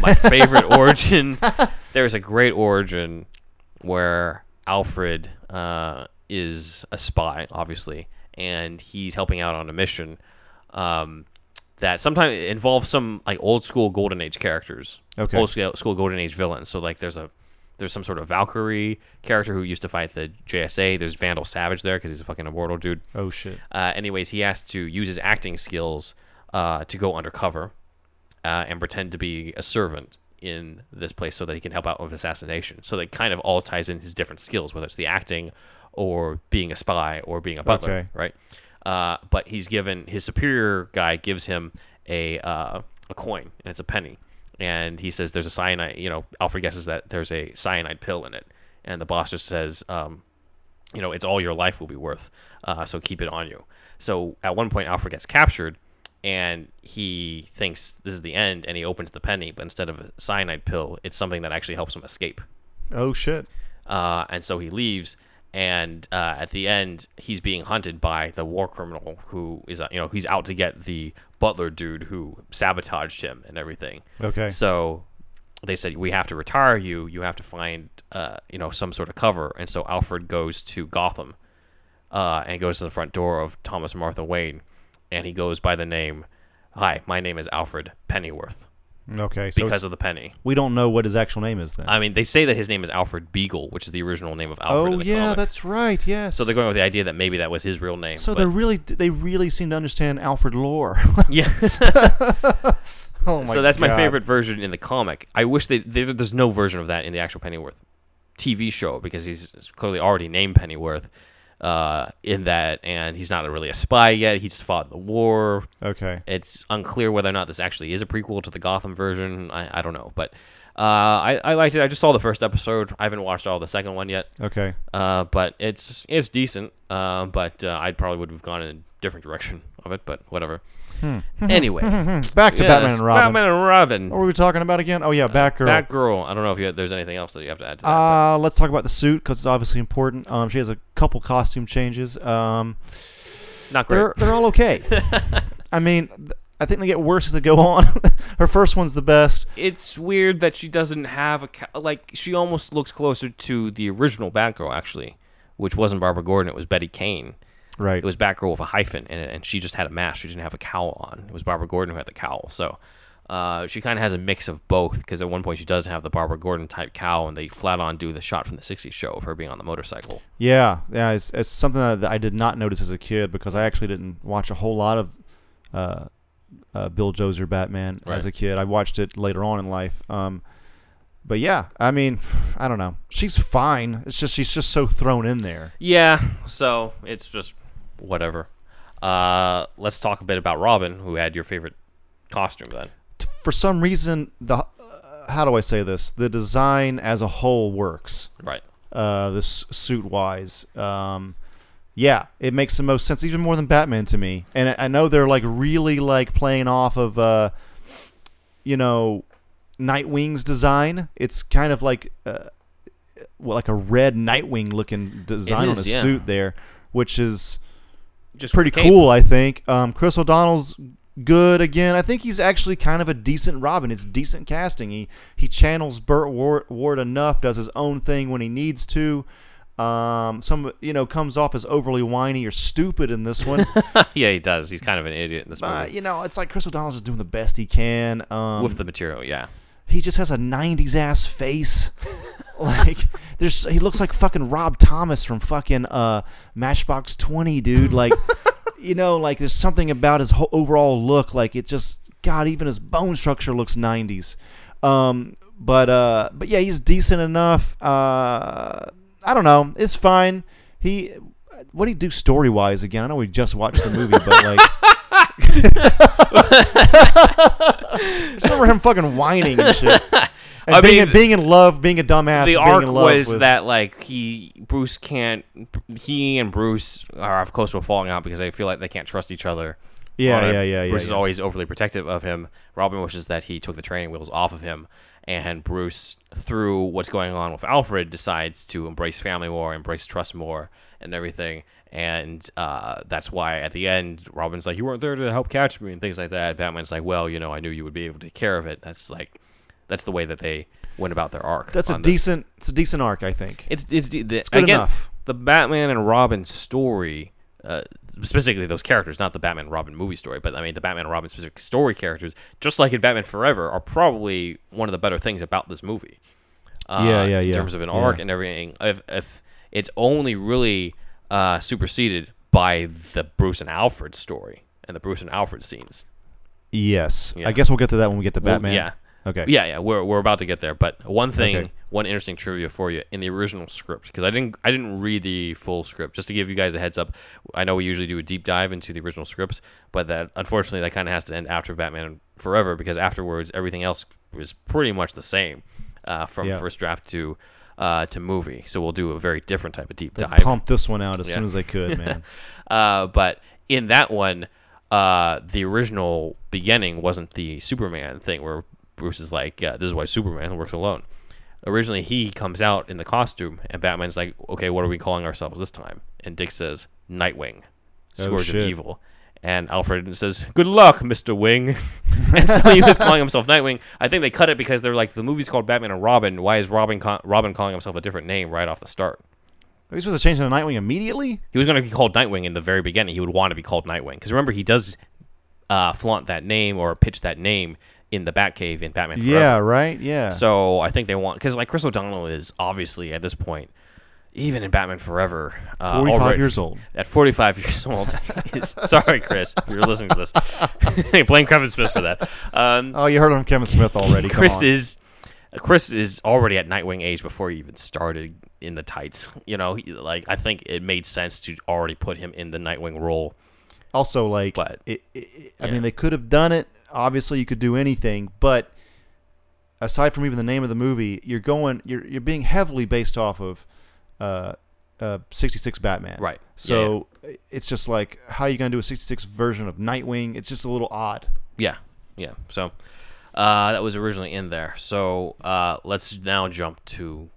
My favorite origin. There's a great origin where Alfred uh, is a spy, obviously, and he's helping out on a mission. Um, that sometimes involves some like old school golden age characters Okay. old school, school golden age villains so like there's a there's some sort of valkyrie character who used to fight the jsa there's vandal savage there because he's a fucking immortal dude Oh shit. uh, anyways he has to use his acting skills uh, to go undercover uh, and pretend to be a servant in this place so that he can help out with assassination so that kind of all ties in his different skills whether it's the acting or being a spy or being a butler Okay. right uh, but he's given his superior guy gives him a uh, a coin and it's a penny and he says there's a cyanide you know alfred guesses that there's a cyanide pill in it and the boss just says um, you know it's all your life will be worth uh, so keep it on you so at one point alfred gets captured and he thinks this is the end and he opens the penny but instead of a cyanide pill it's something that actually helps him escape Oh shit. uh, and so he leaves. And uh, at the end, he's being hunted by the war criminal who is, uh, you know, he's out to get the butler dude who sabotaged him and everything. Okay. So they said we have to retire you. You have to find, uh, you know, some sort of cover. And so Alfred goes to Gotham, uh, and goes to the front door of Thomas Martha Wayne, and he goes by the name. Hi, my name is Alfred Pennyworth Okay. So because it's- of the penny. we don't know what his actual name is then. I mean, they say that his name is Alfred Beagle, which is the original name of Alfred. oh in the yeah, comics. that's right. Yes. So they're going with the idea that maybe that was his real name. So but- they really they really seem to understand Alfred lore. yeah. oh my so that's my God. favorite version in the comic. I wish they, they there's no version of that in the actual Pennyworth TV show because he's clearly already named Pennyworth uh, in that, and he's not really a spy yet. He just fought in the war. Okay. It's unclear whether or not this actually is a prequel to the Gotham version. I, I don't know, but uh, I, I liked it. I just saw the first episode. I haven't watched all the second one yet. Okay. Uh, but it's it's decent. Uh, but uh, I probably would have gone in a different direction of it. But whatever. Anyway, Back to yes, Batman and Robin. Batman and Robin. What were we talking about again? Oh yeah, Batgirl. Batgirl. I don't know if you, there's anything else that you have to add to that. Uh, let's talk about the suit because it's obviously important. Um, she has a couple costume changes. Um, not great. they're they're all okay. I mean, th- I think they get worse as they go on. Her first one's the best. It's weird that she doesn't have a ca- like. She almost looks closer to the original Batgirl actually, which wasn't Barbara Gordon. It was Betty Kane. Right. It was Batgirl with a hyphen in it, and she just had a mask. She didn't have a cowl on. It was Barbara Gordon who had the cowl. So uh, she kind of has a mix of both because at one point she does have the Barbara Gordon type cowl, and they flat on do the shot from the 60s show of her being on the motorcycle. Yeah, yeah. It's, it's something that I did not notice as a kid because I actually didn't watch a whole lot of uh, uh, Bill Dozier Batman Right. as a kid. I watched it later on in life. Um, but yeah, I mean, I don't know. She's fine. It's just she's just so thrown in there. Yeah, so it's just whatever. Uh, let's talk a bit about Robin, who had your favorite costume then. For some reason, the uh, how do I say this? The design as a whole works. Right. uh, this suit wise. Um, yeah, it makes the most sense, even more than Batman to me. And I I know they're like really like playing off of, uh, you know, Nightwing's design. It's kind of like, uh, well, like a red Nightwing looking design on is, his yeah. suit there, which is Just pretty cool. I think. Um, Chris O'Donnell's good again. I think he's actually kind of a decent Robin. It's decent casting. He he channels Burt Ward, Ward enough, does his own thing when he needs to. Um, some you know comes off as overly whiny or stupid in this one. yeah, he does. He's kind of an idiot in this movie uh, you know, it's like Chris O'Donnell's just doing the best he can. Um, with the material. Yeah, he just has a '90s ass face. like there's, he looks like fucking Rob Thomas from fucking uh, Matchbox Twenty, dude. Like, you know, like there's something about his whole overall look. Like it just, God, even his bone structure looks '90s. Um, but uh, but yeah, he's decent enough. Uh, I don't know, it's fine. He, what do he do story wise again? I know we just watched the movie, but like. I just remember him fucking whining and shit. And I being, mean, being in love, being a dumbass. the being arc in love was with, that like he Bruce can't he and Bruce are close to a falling out because they feel like they can't trust each other. Yeah, yeah, yeah, yeah, Bruce is yeah. always overly protective of him. Robin wishes that he took the training wheels off of him, and Bruce, through what's going on with Alfred, decides to embrace family more, embrace trust more, and everything. And uh, that's why at the end, Robin's like, "You weren't there to help catch me," and things like that. Batman's like, "Well, you know, I knew you would be able to take care of it." That's like, that's the way that they went about their arc. That's a this. decent. It's a decent arc, I think. It's it's, the, It's good again, enough. The Batman and Robin story, uh, specifically those characters, not the Batman and Robin movie story, but I mean the Batman and Robin specific story characters, just like in Batman Forever, are probably one of the better things about this movie. Uh, Yeah, yeah, In terms of an arc yeah. and everything, if if it's only really uh, superseded by the Bruce and Alfred story and the Bruce and Alfred scenes. Yes, Yeah. I guess we'll get to that when we get to Well, Batman. yeah. Okay. Yeah, yeah, we're, we're about to get there. But one thing, Okay. one interesting trivia for you in the original script, because I didn't I didn't read the full script. Just to give you guys a heads up, I know we usually do a deep dive into the original scripts, but that unfortunately that kind of has to end after Batman Forever because afterwards everything else was pretty much the same uh, from Yeah. first draft to uh, to movie. So we'll do a very different type of deep They dive. pumped this one out as Yeah. soon as I could, man. Uh, but in that one, uh, the original beginning wasn't the Superman thing where Bruce is like, yeah, this is why Superman works alone. Originally, he comes out in the costume, and Batman's like, okay, what are we calling ourselves this time? And Dick says, Nightwing, Oh, Scourge of. Evil. And Alfred says, "Good luck, Mr. Wing." and so he was calling himself Nightwing. I think they cut it because they're like, the movie's called Batman and Robin. Why is Robin Robin calling himself a different name right off the start? Are we supposed to change to Nightwing immediately? He was going to be called Nightwing in the very beginning. He would want to be called Nightwing because remember he does uh, flaunt that name or pitch that name in the Batcave in Batman Forever. Yeah, right. Yeah. So I think they want because like Chris O'Donnell is obviously at this point, even in Batman Forever, uh, 45 already- years old. At 45 years old, is, sorry Chris, if you're listening to this, blame Kevin Smith for that. Um, Oh, you heard from Kevin Smith already. Come Chris is Chris is already at Nightwing age before he even started in the tights. You know, he, like I think it made sense to already put him in the Nightwing role. also like. But- it, it, I yeah. mean, they could have done it. Obviously, you could do anything, but aside from even the name of the movie, you're going. You're you're being heavily based off of. Uh, uh, 66 Batman. Right. So it's just like, how are you going to do a 66 version of Nightwing? It's just a little odd. Yeah, yeah. So uh, that was originally in there. So uh, let's now jump to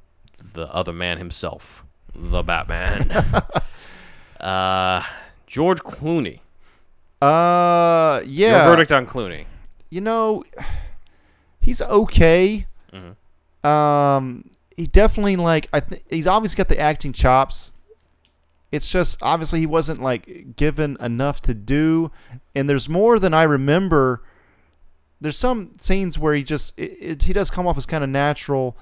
the other man himself, the Batman. uh, George Clooney. Uh, yeah. Your verdict on Clooney. you know, he's okay. Mhm. Um, he definitely like I think he's obviously got the acting chops. It's just obviously he wasn't like given enough to do, and there's more than I remember. There's some scenes where he just it, it, he does come off as kind of natural.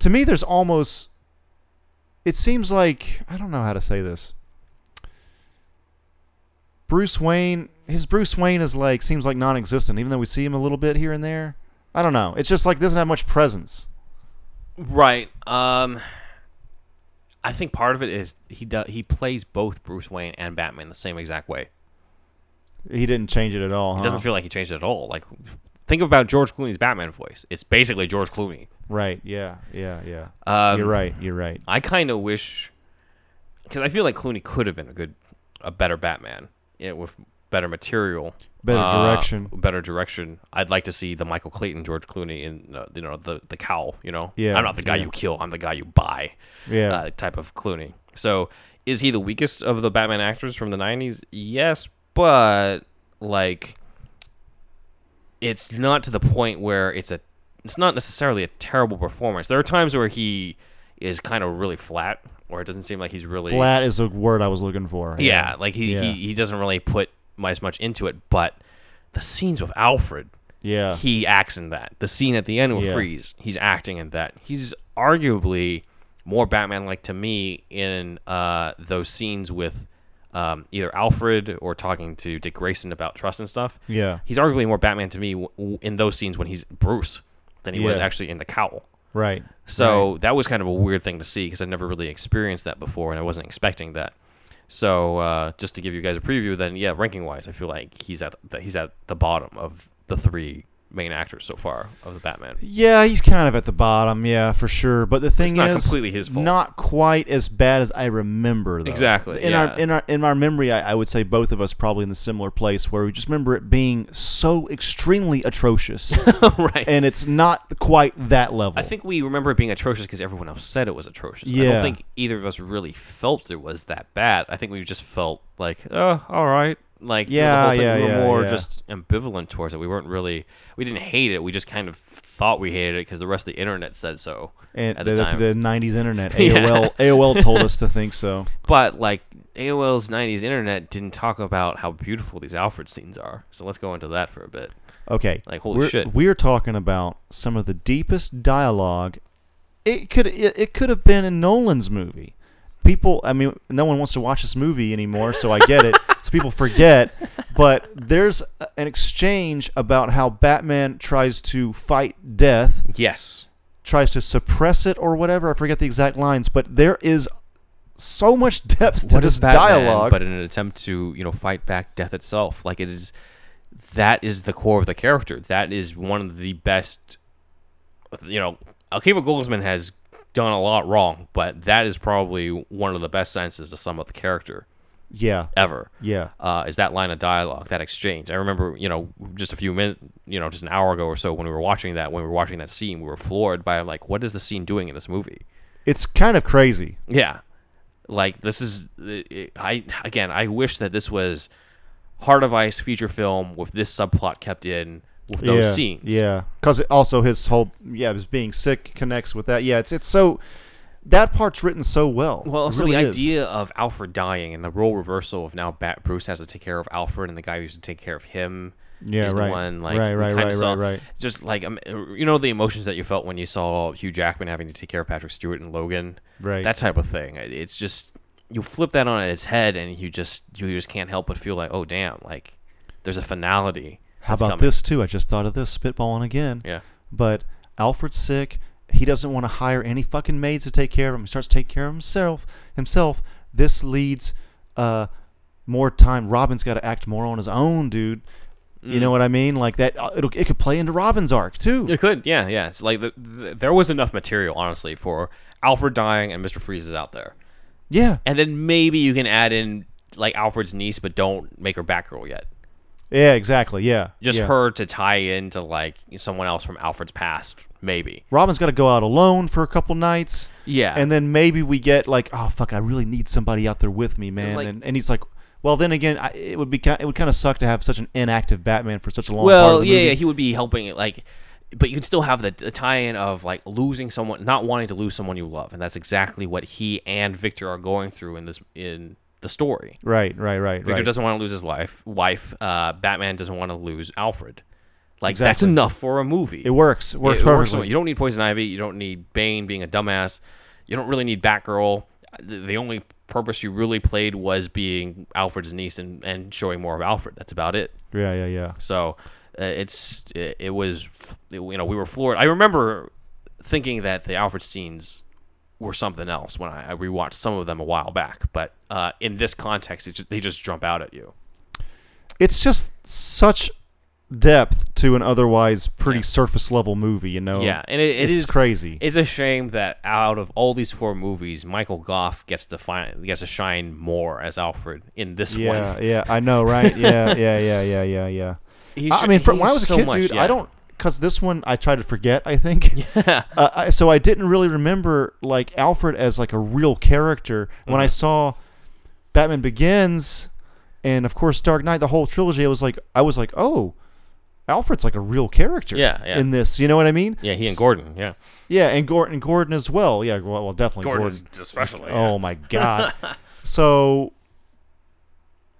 To me, there's almost. It seems like I don't know how to say this. Bruce Wayne, his Bruce Wayne is like seems like non-existent, even though we see him a little bit here and there. I don't know. It's just like doesn't have much presence. Right. Um, I think part of it is he does he plays both Bruce Wayne and Batman the same exact way. He didn't change it at all. It huh? doesn't feel like he changed it at all. Like, think about George Clooney's Batman voice. It's basically George Clooney. right. Yeah. Yeah. Yeah. Um, You're right. You're right. I kind of wish because I feel like Clooney could have been a good, a better Batman yeah, with better material, Better uh, direction. better direction. I'd like to see the Michael Clayton George Clooney in uh, you know the the cowl. You know, Yeah, I'm not the guy yeah. you kill. I'm the guy you buy. Yeah. uh, type of Clooney. So is he the weakest of the Batman actors from the '90s? Yes, but like it's not to the point where it's a it's not necessarily a terrible performance. There are times where he is kind of really flat, or it doesn't seem like he's really Flat is a word I was looking for. Yeah, like he, Yeah. he he doesn't really put as much into it, but the scenes with Alfred, Yeah. he acts in that. The scene at the end with Yeah. Freeze, he's acting in that. He's arguably more Batman like to me in uh, those scenes with um, either Alfred or talking to Dick Grayson about trust and stuff. Yeah. He's arguably more Batman to me w- w- in those scenes when he's Bruce than he was actually in the cowl. Right. So that was kind of a weird thing to see because I'd never really experienced that before, and I wasn't expecting that. So uh, just to give you guys a preview, then yeah, ranking wise, I feel like he's at the, he's at the bottom of the three main actors so far of the Batman. Yeah, he's kind of at the bottom, yeah, for sure. But the thing not is, completely his fault. not quite as bad as I remember. Though. Exactly, In yeah. our in our in our memory, I, I would say both of us probably in the similar place where we just remember it being so extremely atrocious, right. and it's not quite that level. I think we remember it being atrocious because everyone else said it was atrocious. Yeah. I don't think either of us really felt it was that bad. I think we just felt like, oh, all right. Like Yeah, yeah, we were yeah, more yeah. just ambivalent towards it. We weren't really, we didn't hate it. We just kind of thought we hated it because the rest of the internet said so. and at the, the the '90s internet, AOL, AOL told us to think so. But like AOL's '90s internet didn't talk about how beautiful these Alfred scenes are. So let's go into that for a bit. Okay, Like, holy we're, shit. We're talking about some of the deepest dialogue. It could it, it could have been in Nolan's movie. People, I mean, no one wants to watch this movie anymore, so I get it. so people forget. But there's an exchange about how Batman tries to fight death, Yes. tries to suppress it or whatever. I forget the exact lines, but there is so much depth to What this is Batman, dialogue. but in an attempt to you know fight back death itself. Like it is, that is the core of the character. That is one of the best. You know, Akiva Goldsman has done a lot wrong, but that is probably one of the best senses to sum up the character yeah, ever. yeah, Uh, is that line of dialogue, that exchange? I remember, you know, just a few minutes, you know, just an hour ago or so, when we were watching that, when we were watching that scene, we were floored by like, what is the scene doing in this movie? it's kind of crazy. Yeah, like this is it, I again. I wish that this was Heart of Ice feature film with this subplot kept in with those yeah, scenes. Yeah, because also his whole yeah, his being sick connects with that. Yeah, it's it's so that part's written so well. Well, also really the is. idea of Alfred dying and the role reversal of now Bat Bruce has to take care of Alfred and the guy who used to take care of him yeah, is right, the one like right, right, right, saw- right, right. Just like um, you know the emotions that you felt when you saw Hugh Jackman having to take care of Patrick Stewart and Logan. Right. that type of thing. It's just you flip that on its head, and you just you just can't help but feel like, oh damn, like there's a finality. How about coming. this too? I just thought of this spitballing again. Yeah, But Alfred's sick. He doesn't want to hire any fucking maids to take care of him. He starts to take care of himself. Himself. This leads uh more time. Robin's got to act more on his own, dude. You Mm. know what I mean? Like that. uh, It'll, it could play into Robin's arc too. it could. Yeah, yeah. It's like the, the, there was enough material, honestly, for Alfred dying and Mister Freeze is out there, Yeah. and then maybe you can add in like Alfred's niece, but don't make her Batgirl yet. Yeah. Exactly. Yeah. Just yeah. her to tie into like someone else from Alfred's past, maybe. Robin's got to go out alone for a couple nights. Yeah, and then maybe we get like, oh fuck, I really need somebody out there with me, man. like- and, and he's like, well, then again, I, it would be kind, it would kind of suck to have such an inactive Batman for such a long. part well, of the yeah, yeah, he would be helping it, like, but you can still have the, the tie-in of like losing someone, not wanting to lose someone you love, and that's exactly what he and Victor are going through in this in the story. right, right, right, Victor right. doesn't want to lose his wife. Wife, uh, Batman doesn't want to lose Alfred. Like that's enough for a movie. it works. It works It works perfectly. You don't need Poison Ivy. You don't need Bane being a dumbass. You don't really need Batgirl. The only purpose you really played was being Alfred's niece and, and showing more of Alfred. That's about it. yeah, yeah, yeah. So uh, it's it, it was you know we were floored. I remember thinking that the Alfred scenes were something else when I, I rewatched some of them a while back, but uh, in this context, it just, they just jump out at you. It's just such depth to an otherwise pretty Yeah. surface level movie. You know. Yeah, and it, it it's is crazy. It's a shame that out of all these four movies, Michael Gough gets to find gets to shine more as Alfred in this yeah, one. yeah, I know, right? Yeah, yeah, yeah, yeah, yeah, yeah. I mean, for, when I was a so kid, much- dude, yeah. I don't because this one I tried to forget. I think, uh, I, so I didn't really remember like Alfred as like a real character. When I Mhm. saw Batman Begins, and of course Dark Knight, the whole trilogy, I was like, I was like, oh, Alfred's like a real character. Yeah, yeah. In this, you know what I mean? Yeah, he and Gordon. Yeah, Yeah, and Gordon, and Gordon as well. Yeah, well, well definitely Gordon. Gordon especially. Oh my god. so,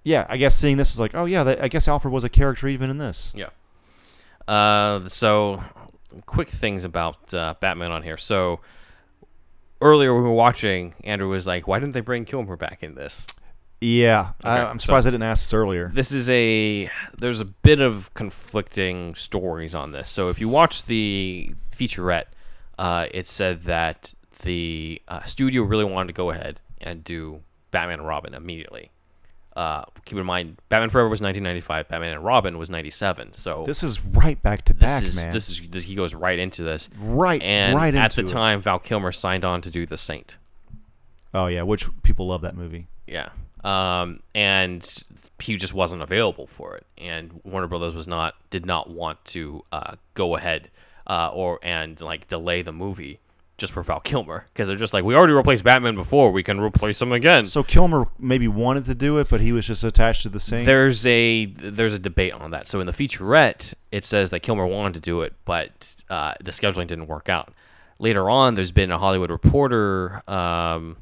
yeah, I guess seeing this is like, oh yeah, that, I guess Alfred was a character even in this. Yeah. Uh, so, quick things about uh, Batman on here. So, earlier when we were watching, Andrew was like, "Why didn't they bring Kilmer back in this?" Yeah, I, Okay, I'm so- surprised I didn't ask this earlier. This is a there's a bit of conflicting stories on this. So, if you watch the featurette, uh, it said that the uh, studio really wanted to go ahead and do Batman and Robin immediately. Uh, keep in mind, Batman Forever was 1995. Batman and Robin was 97. So This is right back to this back, is man. this is this, he goes right into this. right, And right at the it. time, Val Kilmer signed on to do The Saint. Oh yeah, which people love that movie. Yeah. Um, and he just wasn't available for it, and Warner Brothers was not did not want to uh, go ahead uh, or and like delay the movie just for Val Kilmer because they're just like we already replaced Batman before, we can replace him again. So Kilmer maybe wanted to do it, but he was just attached to the Saint. There's a there's a debate on that. So in the featurette, it says that Kilmer wanted to do it, but uh, the scheduling didn't work out. Later on, there's been a Hollywood Reporter um,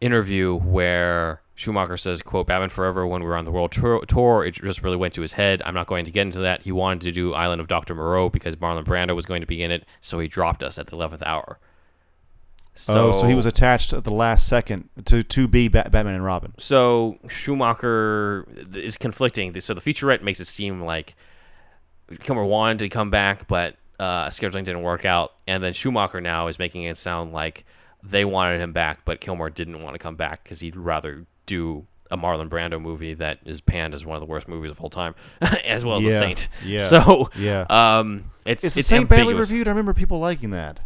interview where Schumacher says, "quote Batman Forever when we were on the world tour, it just really went to his head. I'm not going to get into that. He wanted to do Island of Dr. Moreau because Marlon Brando was going to be in it, so he dropped us at the 11th hour." oh, so he was attached at the last second to to be Bat- Batman and Robin. So Schumacher is conflicting. So the featurette makes it seem like Kilmer wanted to come back, but uh, scheduling didn't work out. And then Schumacher now is making it sound like they wanted him back, but Kilmer didn't want to come back because he'd rather do a Marlon Brando movie that is panned as one of the worst movies of all time, as well as The Saint. yeah, So yeah. um, it's Is it's the Saint badly reviewed? I remember people liking that.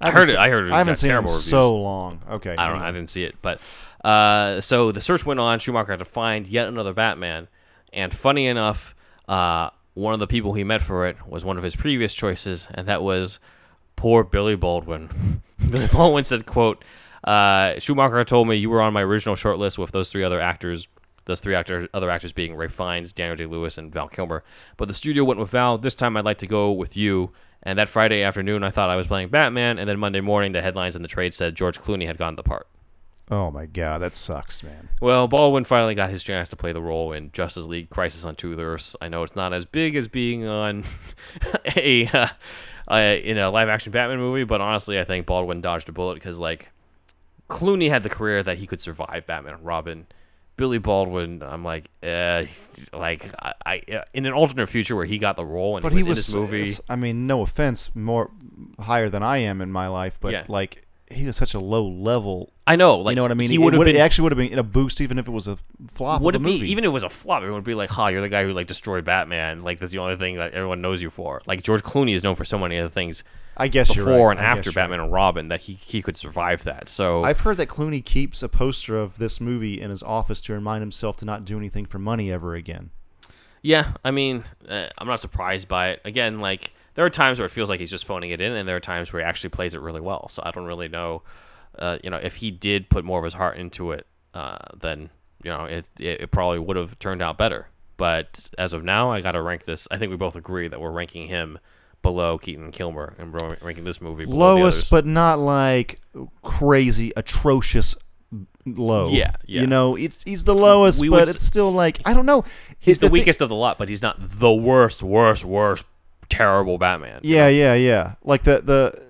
I haven't heard it- I heard it I haven't seen it in terrible so long. Okay. I don't know. I didn't see it, but uh, so the search went on. Schumacher had to find yet another Batman, and funny enough, uh, one of the people he met for it was one of his previous choices, and that was poor Billy Baldwin. Billy Baldwin said, "quote uh, Schumacher told me you were on my original short list with those three other actors." Those three actors, other actors being Ralph Fiennes, Daniel Day Lewis, and Val Kilmer. But the studio went with Val. This time, I'd like to go with you. And that Friday afternoon, I thought I was playing Batman. And then Monday morning, the headlines in the trade said George Clooney had gotten the part. Oh my god, that sucks, man. Well, Baldwin finally got his chance to play the role in Justice League Crisis on Two Earths. I know it's not as big as being on a, uh, uh, in a live action Batman movie, but honestly, I think Baldwin dodged a bullet because, like, Clooney had the career that he could survive Batman and Robin. Billy Baldwin, I'm like, uh, like I, I uh, in an alternate future where he got the role and But he he was, was. in this movie. I mean, no offense, more higher than I am in my life, but Yeah. like he was such a low level. I know, like you know what I mean? He would have been actually would have been in a boost, even if it was a flop. would of it be even if it was a flop? It would be like, "Ha, you're the guy who like destroyed Batman." Like that's the only thing that everyone knows you for. Like George Clooney is known for so many other things I guess before right. and I after Batman and Robin that he he could survive that. So I've heard that Clooney keeps a poster of this movie in his office to remind himself to not do anything for money ever again. yeah, I mean, uh, I'm not surprised by it. Again, like there are times where it feels like he's just phoning it in, and there are times where he actually plays it really well. So I don't really know, uh, you know, if he did put more of his heart into it, uh, then you know it it, it probably would have turned out better. But as of now, I got to rank this. I think we both agree that we're ranking him below Keaton Kilmer and ranking this movie below Lowest, but not like crazy, atrocious low. Yeah, yeah. You know, it's he's the lowest, We but s- it's still like I don't know. he's the thi- weakest of the lot, but he's not the worst, worst, worst, terrible Batman. Yeah, yeah, yeah. Like the the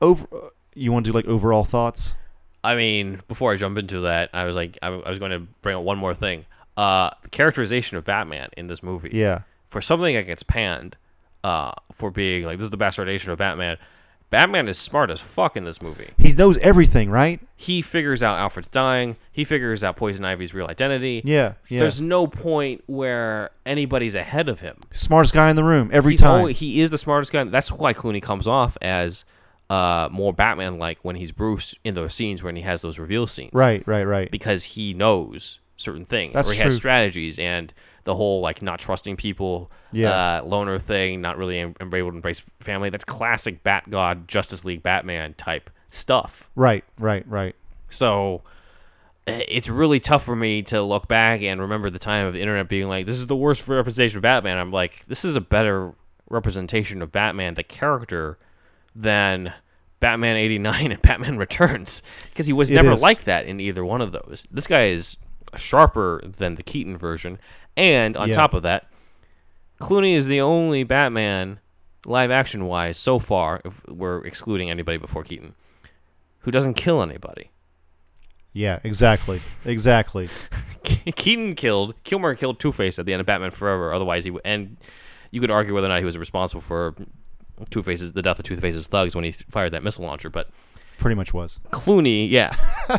over. You want to do like overall thoughts? I mean, before I jump into that, I was like, I, I was going to bring up one more thing. Uh, the characterization of Batman in this movie. Yeah. For something that gets panned, uh, for being like this is the bastardization of Batman. Batman is smart as fuck in this movie. He knows everything, right? He figures out Alfred's dying. He figures out Poison Ivy's real identity. Yeah, yeah. There's no point where anybody's ahead of him. Smartest guy in the room every He's time. always- he is the smartest guy. That's why Clooney comes off as uh, more Batman like when he's Bruce in those scenes when he has those reveal scenes. right, right, right. Because he knows certain things. That's or he has strategies and the whole like not trusting people, Yeah. uh, loner thing, not really em- able to embrace family. That's classic Bat God, Justice League Batman type stuff. Right, right, right. So it's really tough for me to look back and remember the time of the internet being like, "This is the worst representation of Batman." I'm like, "This is a better representation of Batman, the character, than Batman '89 and Batman Returns, because he was It never is. like that in either one of those. This guy is sharper than the Keaton version, and on Yeah. top of that, Clooney is the only Batman, live action wise, so far, if we're excluding anybody before Keaton, who doesn't kill anybody. Yeah, exactly, exactly. Keaton killed Kilmer killed Two Face at the end of Batman Forever. Otherwise, he would, and you could argue whether or not he was responsible for Two Face's the death of Two Face's thugs when he fired that missile launcher. But Pretty much was. Clooney, yeah,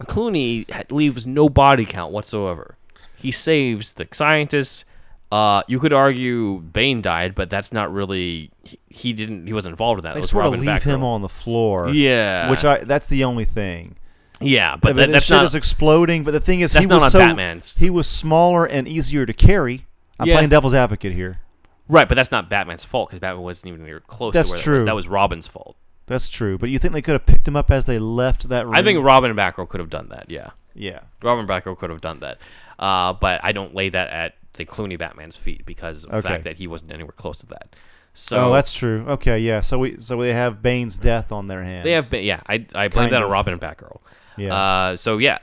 Clooney leaves no body count whatsoever. He saves the scientists. Uh, you could argue Bane died, but that's not really. He, he didn't. He wasn't involved in that. They It sort of Robin leave him on the floor. Yeah, Which I that's the only thing. yeah, but I that, mean, that's shit not. is exploding. But the thing is, he not was so Batman's. he was smaller and easier to carry. I'm Yeah. playing devil's advocate here. Right, but that's not Batman's fault because Batman wasn't even near close That's to where that true. was. That was Robin's fault. That's true. But you think they could have picked him up as they left that room? I think Robin and Batgirl could have done that. Yeah, Yeah. Robin and Batgirl could have done that. Uh, but I don't lay that at the Clooney Batman's feet because of the Okay. fact that he wasn't anywhere close to that. So oh, that's true. Okay, yeah. So we so they have Bane's death on their hands. they have been. Yeah, I I blame Kind that on. Robin and Batgirl. Yeah. Uh, so yeah,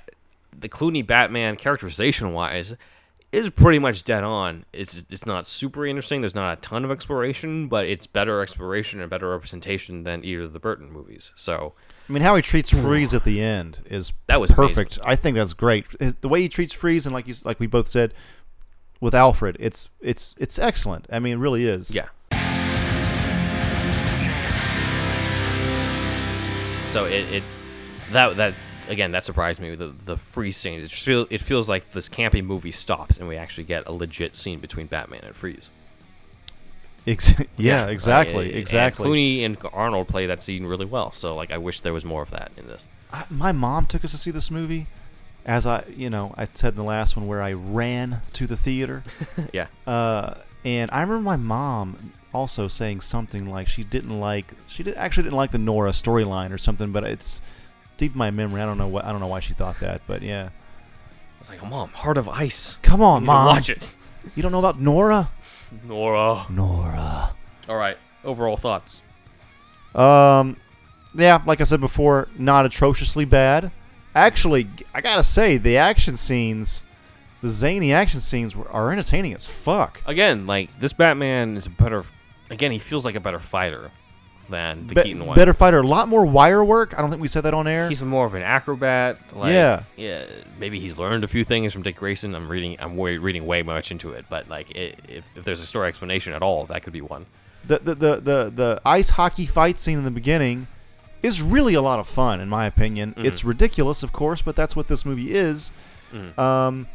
the Clooney Batman characterization wise is pretty much dead on. It's it's not super interesting. There's not a ton of exploration, but it's better exploration and better representation than either of the Burton movies. So I mean, how he treats Freeze at the end is That was perfect. I think that's great. The way he treats Freeze, and like you, like we both said, with Alfred, it's it's it's excellent. I mean, it really is. Yeah. So it, it's that that's again that surprised me. The the freeze scene. It feel it feels like this campy movie stops and we actually get a legit scene between Batman and Freeze. Ex- yeah, Like, exactly, and exactly. Clooney and Arnold play that scene really well. So like I wish there was more of that in this. I, my mom took us to see this movie, as I, you know, I said in the last one where I ran to the theater, Yeah. uh, and I remember my mom also saying something like she didn't like she did actually didn't like the Nora storyline or something, but it's deep in my memory. I don't know what I don't know why she thought that, but yeah. I was like, Mom, Heart of Ice. Come on, mom. watch it. You don't know about Nora? Nora. Nora. All right. Overall thoughts. Um, yeah, like I said before, not atrociously bad. Actually, I gotta say, the action scenes, the zany action scenes, were, are entertaining as fuck. Again, like this Batman is a better. Again, he feels like a better fighter than the Be- Keaton one. better fighter, a lot more wire work. I don't think we said that on air. He's more of an acrobat. Like, Yeah. yeah. Maybe he's learned a few things from Dick Grayson. I'm reading. I'm way, reading way much into it, but like, it, if if there's a story explanation at all, that could be one. the, the the the the ice hockey fight scene in the beginning is really a lot of fun, in my opinion. Mhm. It's ridiculous, of course, but that's what this movie is. Mhm. Um,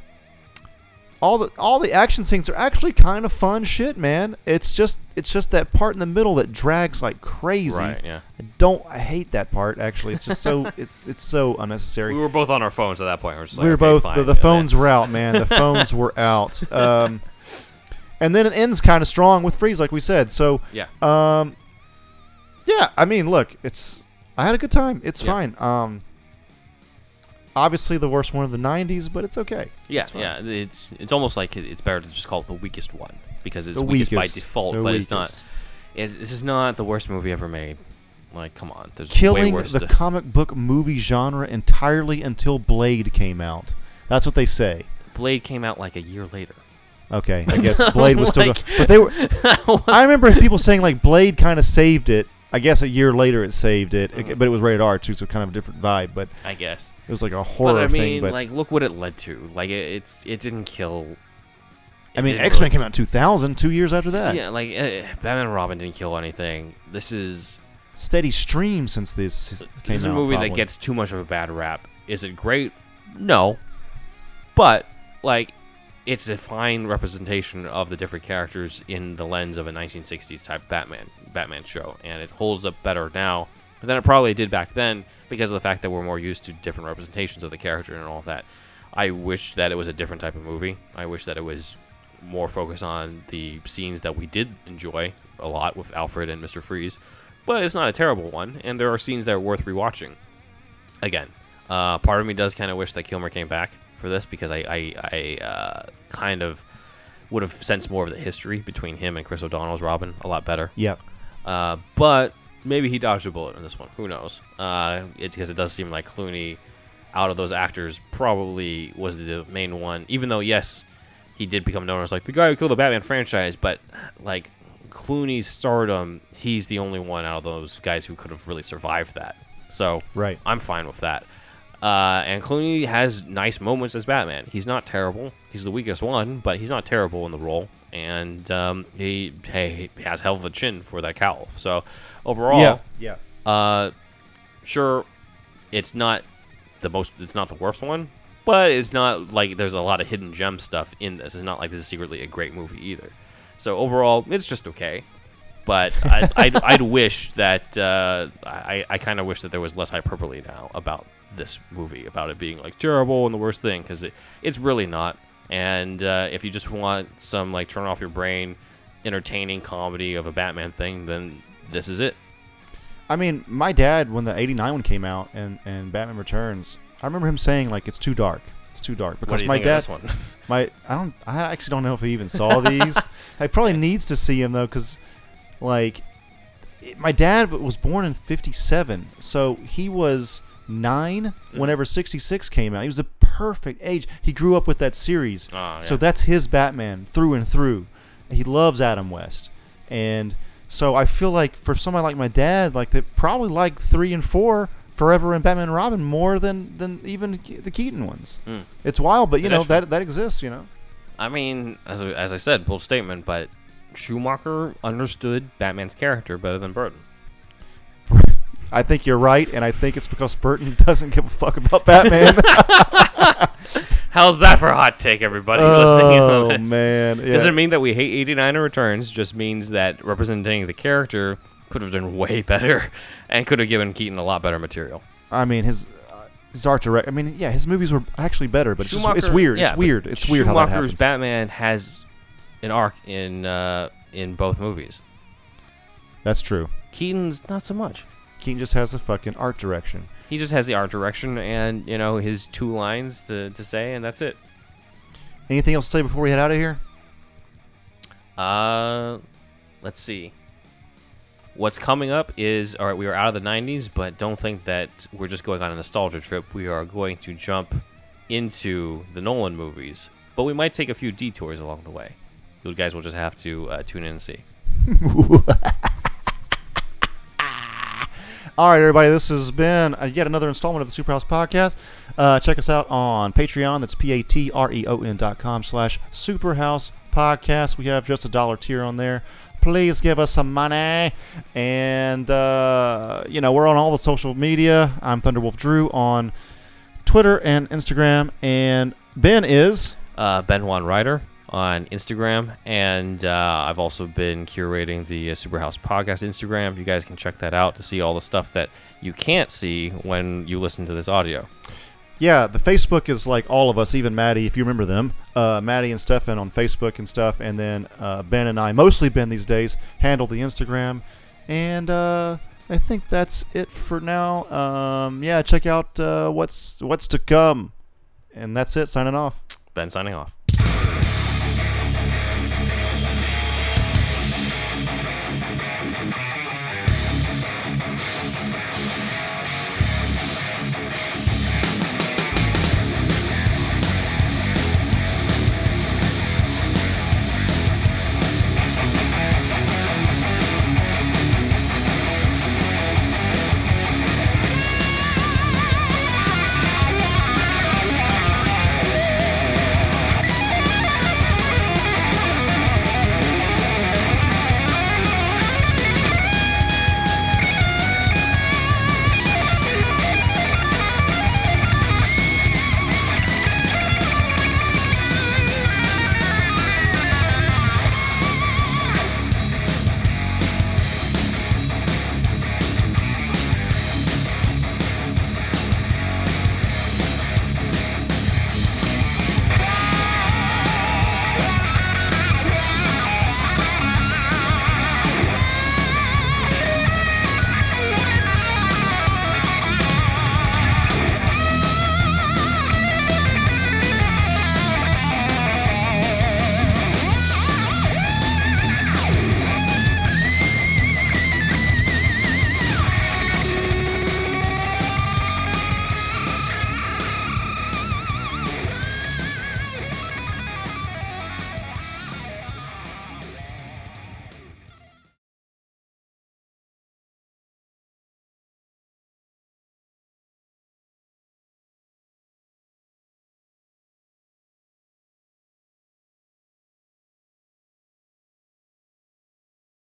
all the all the action scenes are actually kind of fun shit, man. It's just it's just that part in the middle that drags like crazy. Right. Yeah. I don't I hate that part actually. It's just so it, it's so unnecessary. We were both on our phones at that point. We're, like, we were okay, both fine, the, the phones were out, man. The phones were out. Um, and then it ends kind of strong with freeze, like we said. So Yeah. um, yeah, I mean, look, it's I had a good time. It's Yeah. fine. Um, obviously the worst one of the '90s, but it's okay. Yeah, It's yeah. It's it's almost like it, it's better to just call it the weakest one because it's The weakest, by default, the but it's not. weakest. It, this is not the worst movie ever made. Like, come on, there's Killing the to- comic book movie genre entirely until Blade came out. That's what they say. Blade came out like a year later. Okay, I guess Blade was still, Like- go- but they were. I remember people saying like Blade kind of saved it. I guess a year later it saved it, it- Mhm. but it was rated R too, so kind of a different vibe. But I guess. it was like a horror but I mean, thing. But like, look what it led to. Like, it, it's it didn't kill. I mean, X Men came out in 2000, two years after that. Yeah, like uh, Batman and Robin didn't kill anything. This is Steady stream since this came out. this is a out. movie probably. that gets too much of a bad rap. Is it great? No, but like, it's a fine representation of the different characters in the lens of a 1960s type Batman Batman show, and it holds up better now than it probably did back then because of the fact that we're more used to different representations of the character and all that. I wish that it was a different type of movie. I wish that it was more focused on the scenes that we did enjoy a lot with Alfred and Mr. Freeze, but it's not a terrible one, and there are scenes that are worth rewatching. Again, Uh, part of me does kind of wish that Kilmer came back for this because I, I, I uh, kind of would have sensed more of the history between him and Chris O'Donnell's Robin a lot better. Yep. Uh, but maybe he dodged a bullet in this one. Who knows? Uh, it's because it does seem like Clooney, out of those actors, probably was the main one. Even though, yes, he did become known as like the guy who killed the Batman franchise, but like Clooney's stardom, he's the only one out of those guys who could have really survived that. So Right. I'm fine with that. Uh, and Clooney has nice moments as Batman. He's not terrible. He's the weakest one, but he's not terrible in the role. And um, he hey he has hell of a chin for that cowl. So overall, Yeah. Yeah. uh, sure, it's not the most. It's not the worst one, but it's not like there's a lot of hidden gem stuff in this. It's not like this is secretly a great movie either. So overall, it's just okay. But I, I'd, I'd wish that uh, I, I kind of wish that there was less hyperbole now about this movie, about it being like terrible and the worst thing, because it, it's really not. And uh, if you just want some like turn off your brain, entertaining comedy of a Batman thing, then this is it. I mean, my dad, when the '89 one came out and and Batman Returns, I remember him saying like it's too dark. It's too dark because my dad, of this one? my I don't, I actually don't know if he even saw these. I probably needs to see him though, because like my dad was born in '57, so he was nine Mm. whenever '66 came out. He was the perfect age. He grew up with that series, Ah, so that's his Batman through and through. He loves Adam West, and so I feel like for somebody like my dad, like they probably like three and four, Forever and Batman and Robin more than than even the Keaton ones. Mm. It's wild, but you know that that exists. You know. I mean, as, as I said, bold statement, but Schumacher understood Batman's character better than Burton. I think you're right, and I think it's because Burton doesn't give a fuck about Batman. How's that for a hot take, everybody listening oh on man, yeah. Doesn't mean that we hate 89 Returns, just means that representing the character could have done way better and could have given Keaton a lot better material. I mean his uh, his art direct. I mean, yeah, his movies were actually better, but it's, just, it's weird. yeah, it's weird. It's weird how that happens. Batman has an arc in uh, in both movies. That's true. Keaton's not so much. Keaton just has the fucking art direction. He just has the art direction and you know his two lines to, to say, and that's it. Anything else to say before we head out of here? Uh, let's see. What's coming up is all right. We are out of the '90s, but don't think that we're just going on a nostalgia trip. We are going to jump into the Nolan movies, but we might take a few detours along the way. You guys will just have to uh, tune in and see. All right, everybody. This has been uh, yet another installment of the Superhouse Podcast. Uh, check us out on Patreon. That's p a t r e o n dot com slash Superhouse Podcast. We have just a dollar tier on there. Please give us some money. And uh, you know we're on all the social media. I'm Thunderwolf Drew on Twitter and Instagram, and Ben is. Uh, ben Juan Ryder on Instagram, and uh, I've also been curating the uh, Superhouse Podcast Instagram. You guys can check that out to see all the stuff that you can't see when you listen to this audio. Yeah, the Facebook is like all of us, even Maddie, if you remember them. Uh, Maddie and Stefan on Facebook and stuff, and then uh, Ben and I, mostly Ben these days, handle the Instagram. And uh, I think that's it for now. Um, yeah, check out uh, what's what's to come. And that's it. Signing off. Ben signing off.